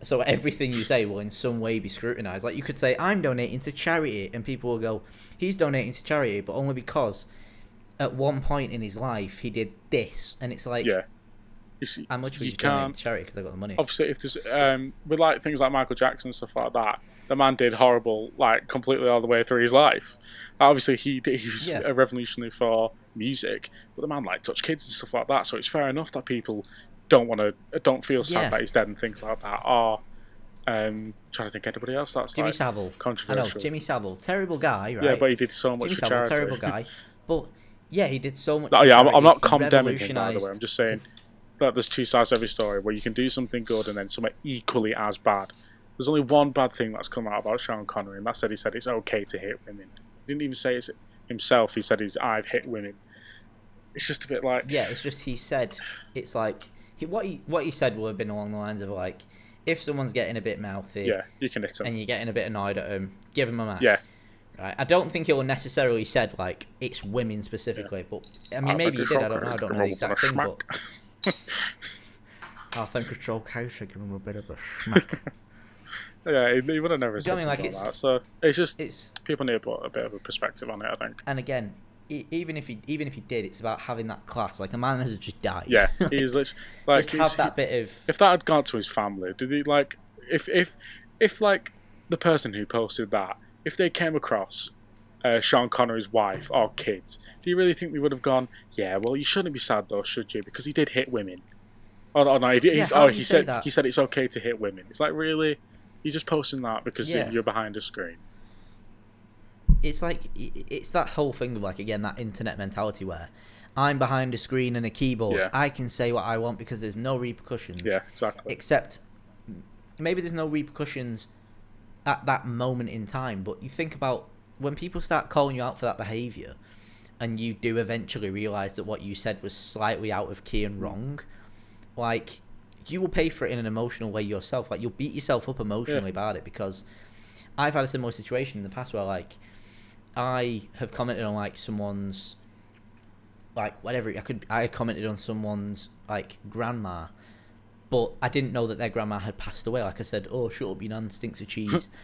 So everything you say will in some way be scrutinized. Like you could say, I'm donating to charity, and people will go, he's donating to charity, but only because at one point in his life he did this. And it's like, Yeah. See, I'm literally you to charity because I got the money. Obviously, if there's um, with like things like Michael Jackson and stuff like that, the man did horrible, like completely all the way through his life. Obviously, he did, he was Yeah. a revolutionary for music, but the man like touched kids and stuff like that. So it's fair enough that people don't want to, don't feel sad Yeah. that he's dead and things like that. Or um, trying to think anybody else that's Jimmy like Savile. I know, controversial. Jimmy Savile. Terrible guy, right? Yeah, but he did so much Jimmy for Savile, charity. terrible guy. But yeah, he did so much. For yeah, I'm. I'm not condemning him by the way. I'm just saying that there's two sides to every story where you can do something good and then something equally as bad. There's only one bad thing that's come out about Sean Connery, and that's that he said it's okay to hit women. He didn't even say it himself. He said he's I've hit women. It's just a bit like Yeah, it's just he said it's like he, what he what he said would have been along the lines of like if someone's getting a bit mouthy yeah, you can hit him. and you're getting a bit annoyed at them, give them a mask. Yeah. Right. I don't think it will necessarily said like it's women specifically, but I mean Ah, maybe he did. I don't know. I don't know the exact thing, but. I think it's okay to give him a bit of a smack. yeah, he, he would have never Do said you I mean? Like, like that. So it's just it's people need to put a bit of a perspective on it. I think. and again, e- even if he even if he did, it's about having that class. Like a man has just died. Yeah, he's literally like just have that bit of if that had gone to his family, did he like if if if like the person who posted that, if they came across uh, Sean Connery's wife or kids, do you really think they would have gone? Yeah, well, you shouldn't be sad though, should you? Because he did hit women. Oh, oh no, he, did, Yeah, he's, oh, he said that? he said it's okay to hit women. It's like really, you're just posting that because Yeah. you're behind a screen. it's like it's that whole thing of like again that internet mentality where I'm behind a screen and a keyboard. Yeah. I can say what I want because there's no repercussions. Yeah, exactly. Except maybe there's no repercussions at that moment in time, but you think about when people start calling you out for that behavior and you do eventually realize that what you said was slightly out of key and wrong, like you will pay for it in an emotional way yourself. Like you'll beat yourself up emotionally Yeah. about it because I've had a similar situation in the past where like I have commented on like someone's like whatever I could I commented on someone's like grandma but I didn't know that their grandma had passed away. Like I said, oh shut up, your nan stinks of cheese.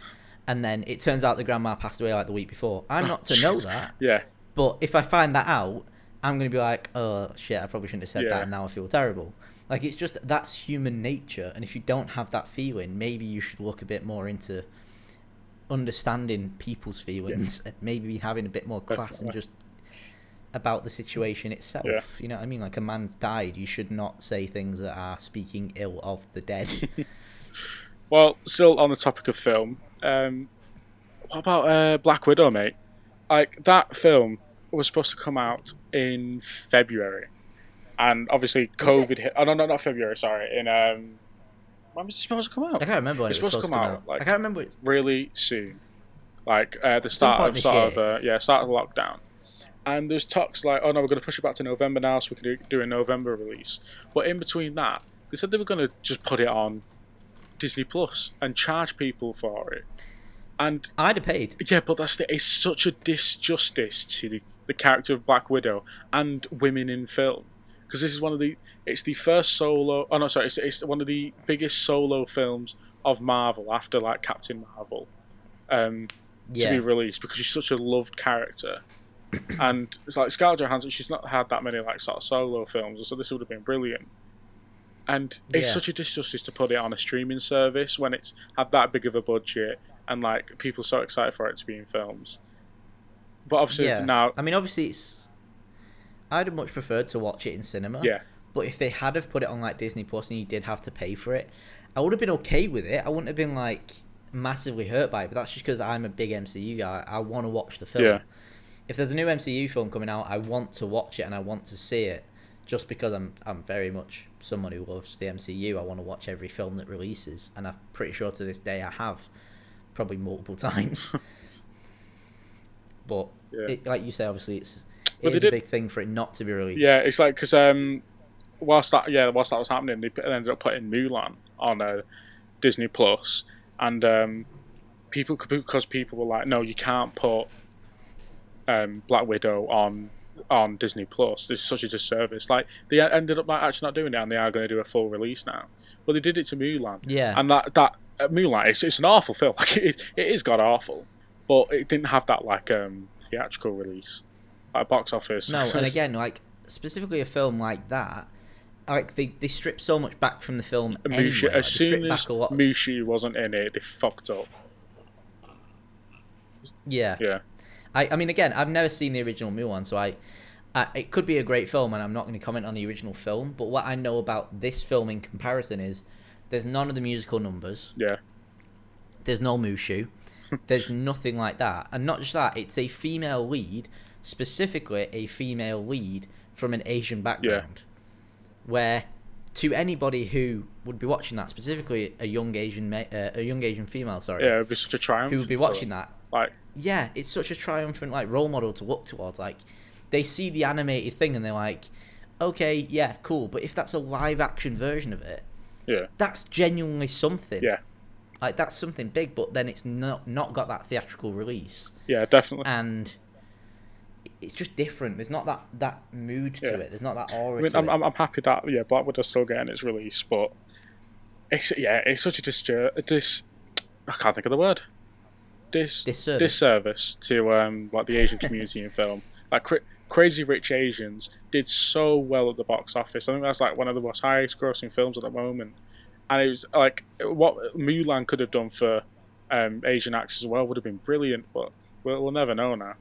and then it turns out the grandma passed away like the week before. I'm not to know that, Yeah, but if I find that out, I'm gonna be like, oh shit, I probably shouldn't have said Yeah. that, and now I feel terrible. Like it's just that's human nature, and if you don't have that feeling, maybe you should look a bit more into understanding people's feelings, and maybe having a bit more class and just about the situation itself. Yeah. You know what I mean? Like a man's died, you should not say things that are speaking ill of the dead. Well, still on the topic of film, um, what about uh, Black Widow, mate? Like that film was supposed to come out in February, and obviously COVID hit. Oh no, no, not February. Sorry, in um, when was it supposed to come out? I can't remember when It's it was supposed supposed to to come come out, like- I can't remember. Really soon, like uh, the start of sort of uh, yeah, start of lockdown. And there's talks like, oh no, we're going to push it back to November now, so we can do, do a November release. But in between that, they said they were going to just put it on Disney Plus and charge people for it. And I'd have paid. yeah, but that's the, it's such a disjustice to the, the character of Black Widow and women in film because this is one of the it's the first solo. Oh no, sorry, it's, it's one of the biggest solo films of Marvel after like Captain Marvel um, to be released because she's such a loved character. and it's like Scarlett Johansson, she's not had that many like sort of solo films, so this would have been brilliant. And it's Yeah. such a disjustice to put it on a streaming service when it's had that big of a budget and like people so excited for it to be in films. But obviously yeah. now, I mean, obviously, it's. I'd have much preferred to watch it in cinema. yeah, But if they had have put it on like Disney Plus and you did have to pay for it, I would have been okay with it. I wouldn't have been like massively hurt by it. But that's just because I'm a big MCU guy. I want to watch the film. Yeah. If there's a new MCU film coming out, I want to watch it and I want to see it. Just because I'm I'm very much someone who loves the MCU. I want to watch every film that releases, and I'm pretty sure to this day I have, probably multiple times. but Yeah. it, like you say, obviously it's Well, it's a big thing for it not to be released. yeah, it's like because um, whilst that yeah, whilst that was happening, they ended up putting Mulan on uh, Disney Plus, and um, people because people were like, no, you can't put um, Black Widow on on Disney Plus. This is such a disservice. Like they ended up like, actually not doing it, and they are going to do a full release now. But they did it to Mulan, Yeah. and that that uh, Mulan, it's, it's an awful film. Like it, is- it is god awful, but it didn't have that like um, theatrical release, like box office. No, and again, like specifically a film like that, like they, they strip so much back from the film anyway. Like, as soon as back a lot. Mushu wasn't in it, they fucked up. yeah. Yeah, I, I mean, again, I've never seen the original Mulan, so I, I, it could be a great film, and I'm not going to comment on the original film. But what I know about this film in comparison is, there's none of the musical numbers. yeah, There's no Mushu. there's nothing like that, and not just that. It's a female lead, specifically a female lead from an Asian background, yeah. where to anybody who would be watching that, specifically a young Asian ma- uh, a young Asian female, sorry, yeah. It'd be such a triumph. who would be watching that, Like, yeah, it's such a triumphant like role model to look towards. Like, they see the animated thing and they're like, okay, yeah, cool. But if that's a live action version of it, yeah, that's genuinely something. yeah, Like that's something big, but then it's not not got that theatrical release, yeah, definitely. and it's just different. There's not that that mood to Yeah. it. There's not that aura I mean, to I'm, it. I'm, I'm happy that yeah, Black Widow's still getting its release, but it's yeah, it's such a dis dis I can't think of the word. Dis Disservice. disservice to um like the Asian community in film. Like cra- Crazy Rich Asians did so well at the box office. I think that's like one of the most highest grossing films at the moment, and it was like what Mulan could have done for um, Asian acts as well would have been brilliant, but we'll, we'll never know now.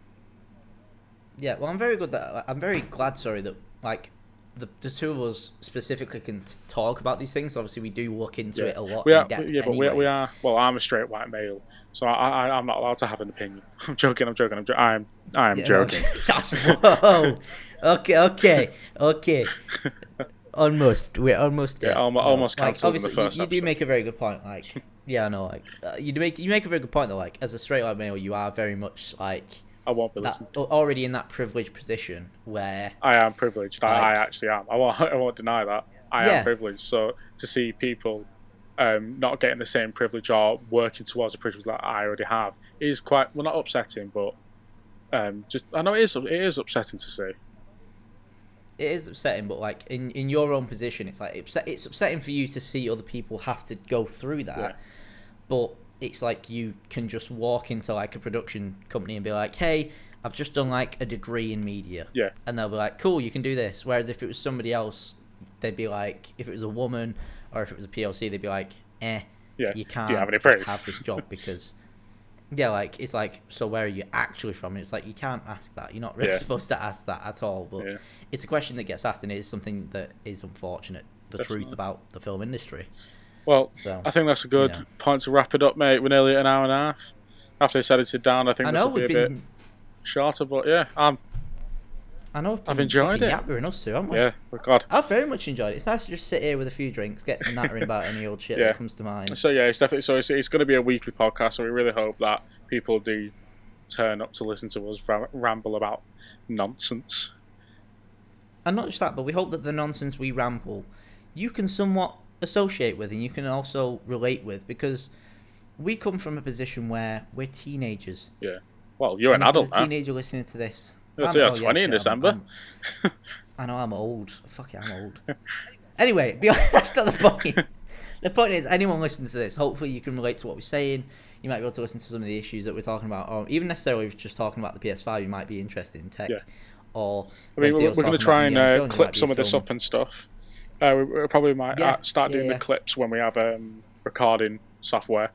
Yeah, well, I'm very good that I'm very glad. Sorry that like the, the two of us specifically can t- talk about these things. Obviously, we do look into Yeah. it a lot We in are, depth. yeah, but we, anyway. we are. Well, I'm a straight white male, so I, I, I'm not allowed to have an opinion. I'm joking. I'm joking. I'm, jo- I'm, I'm Yeah, joking. no, that's whoa. okay, okay, okay. Almost, we're almost there. Yeah, almo- No, almost like, obviously, first you, you do episode. make a very good point. Like, yeah, no, like uh, you do make you make a very good point. Though, like as a straight white male, you are very much like I won't be that listening. already in that privileged position where I am privileged. I, I actually am. I won't, I won't deny that. I Yeah. am privileged. So to see people um, not getting the same privilege or working towards a privilege that I already have is quite well not upsetting, but um, just I know it is it is upsetting to see. it is upsetting, but like in, in your own position, it's like it's upsetting for you to see other people have to go through that. Yeah. But it's like you can just walk into like a production company and be like, "Hey, I've just done like a degree in media," Yeah, and they'll be like, "Cool, you can do this." Whereas if it was somebody else, they'd be like, if it was a woman or if it was a PLC, they'd be like, "Eh, yeah. you can't you have just have this job because." Yeah, like it's like, so where are you actually from? And it's like you can't ask that. You're not really Yeah. supposed to ask that at all. But Yeah. it's a question that gets asked, and it is something that is unfortunate. The truth Definitely. about the film industry. Well, So I think that's a good point to wrap it up, mate. We're nearly an hour and a half. After it's edited down, I think I this know will be a we've bit shorter, but yeah, um, I know I've been enjoyed it. Yappering us too, haven't we? yeah, oh God. I've very much enjoyed it. It's nice to just sit here with a few drinks, get nattering about any old shit Yeah. that comes to mind. So yeah, it's definitely so it's, it's going to be a weekly podcast. So we really hope that people do turn up to listen to us ramble about nonsense. And not just that, but we hope that the nonsense we ramble, you can somewhat associate with and you can also relate with because we come from a position where we're teenagers. Yeah. Well, you're an And if adult a teenager listening to this. You're I'm- yeah, oh, 20 in December. I'm- I'm- I know I'm old. Fuck it, I'm old. anyway, beyond, that's not the point. the point is, anyone listening to this, hopefully you can relate to what we're saying. You might be able to listen to some of the issues that we're talking about, or even necessarily if just talking about the PS5, you might be interested in tech. Yeah. Or I mean, we're, we're going to try and uh, Jones, you might clip some of this up and stuff. Uh, we, we probably might Yeah, uh, start yeah, doing yeah. the clips when we have um, recording software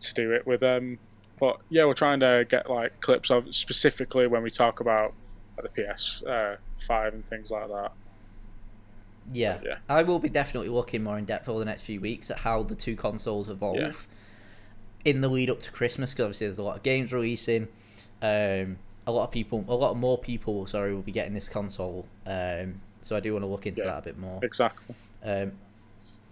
to do it with. Um, but yeah, we're trying to get like clips of specifically when we talk about like, the PS uh, five and things like that. Yeah. Yeah. I will be definitely looking more in depth over the next few weeks at how the two consoles evolve in the lead up to Christmas. Because obviously there's a lot of games releasing. Um, a lot of people, a lot more people, sorry, will be getting this console. Um, so I do want to look into Yeah. that a bit more. Exactly. Um,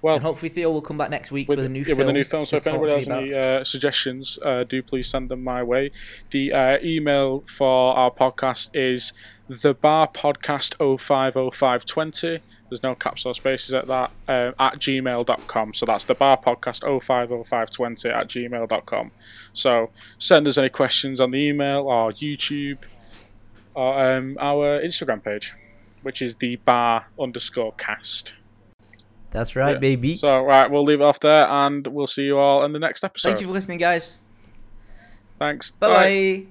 Well, and hopefully Theo will come back next week with, with, a new yeah, film. with a new film. So if anybody has any uh, suggestions, uh, do please send them my way. The uh, email for our podcast is thebarpodcast050520. There's no caps or spaces at that um, at gmail.com. So that's the bar podcast 050520 at gmail.com. So send us any questions on the email or YouTube or um, our Instagram page, which is the bar underscore cast. That's right, yeah. baby. So, right, we'll leave it off there and we'll see you all in the next episode. Thank you for listening, guys. Thanks. Bye bye.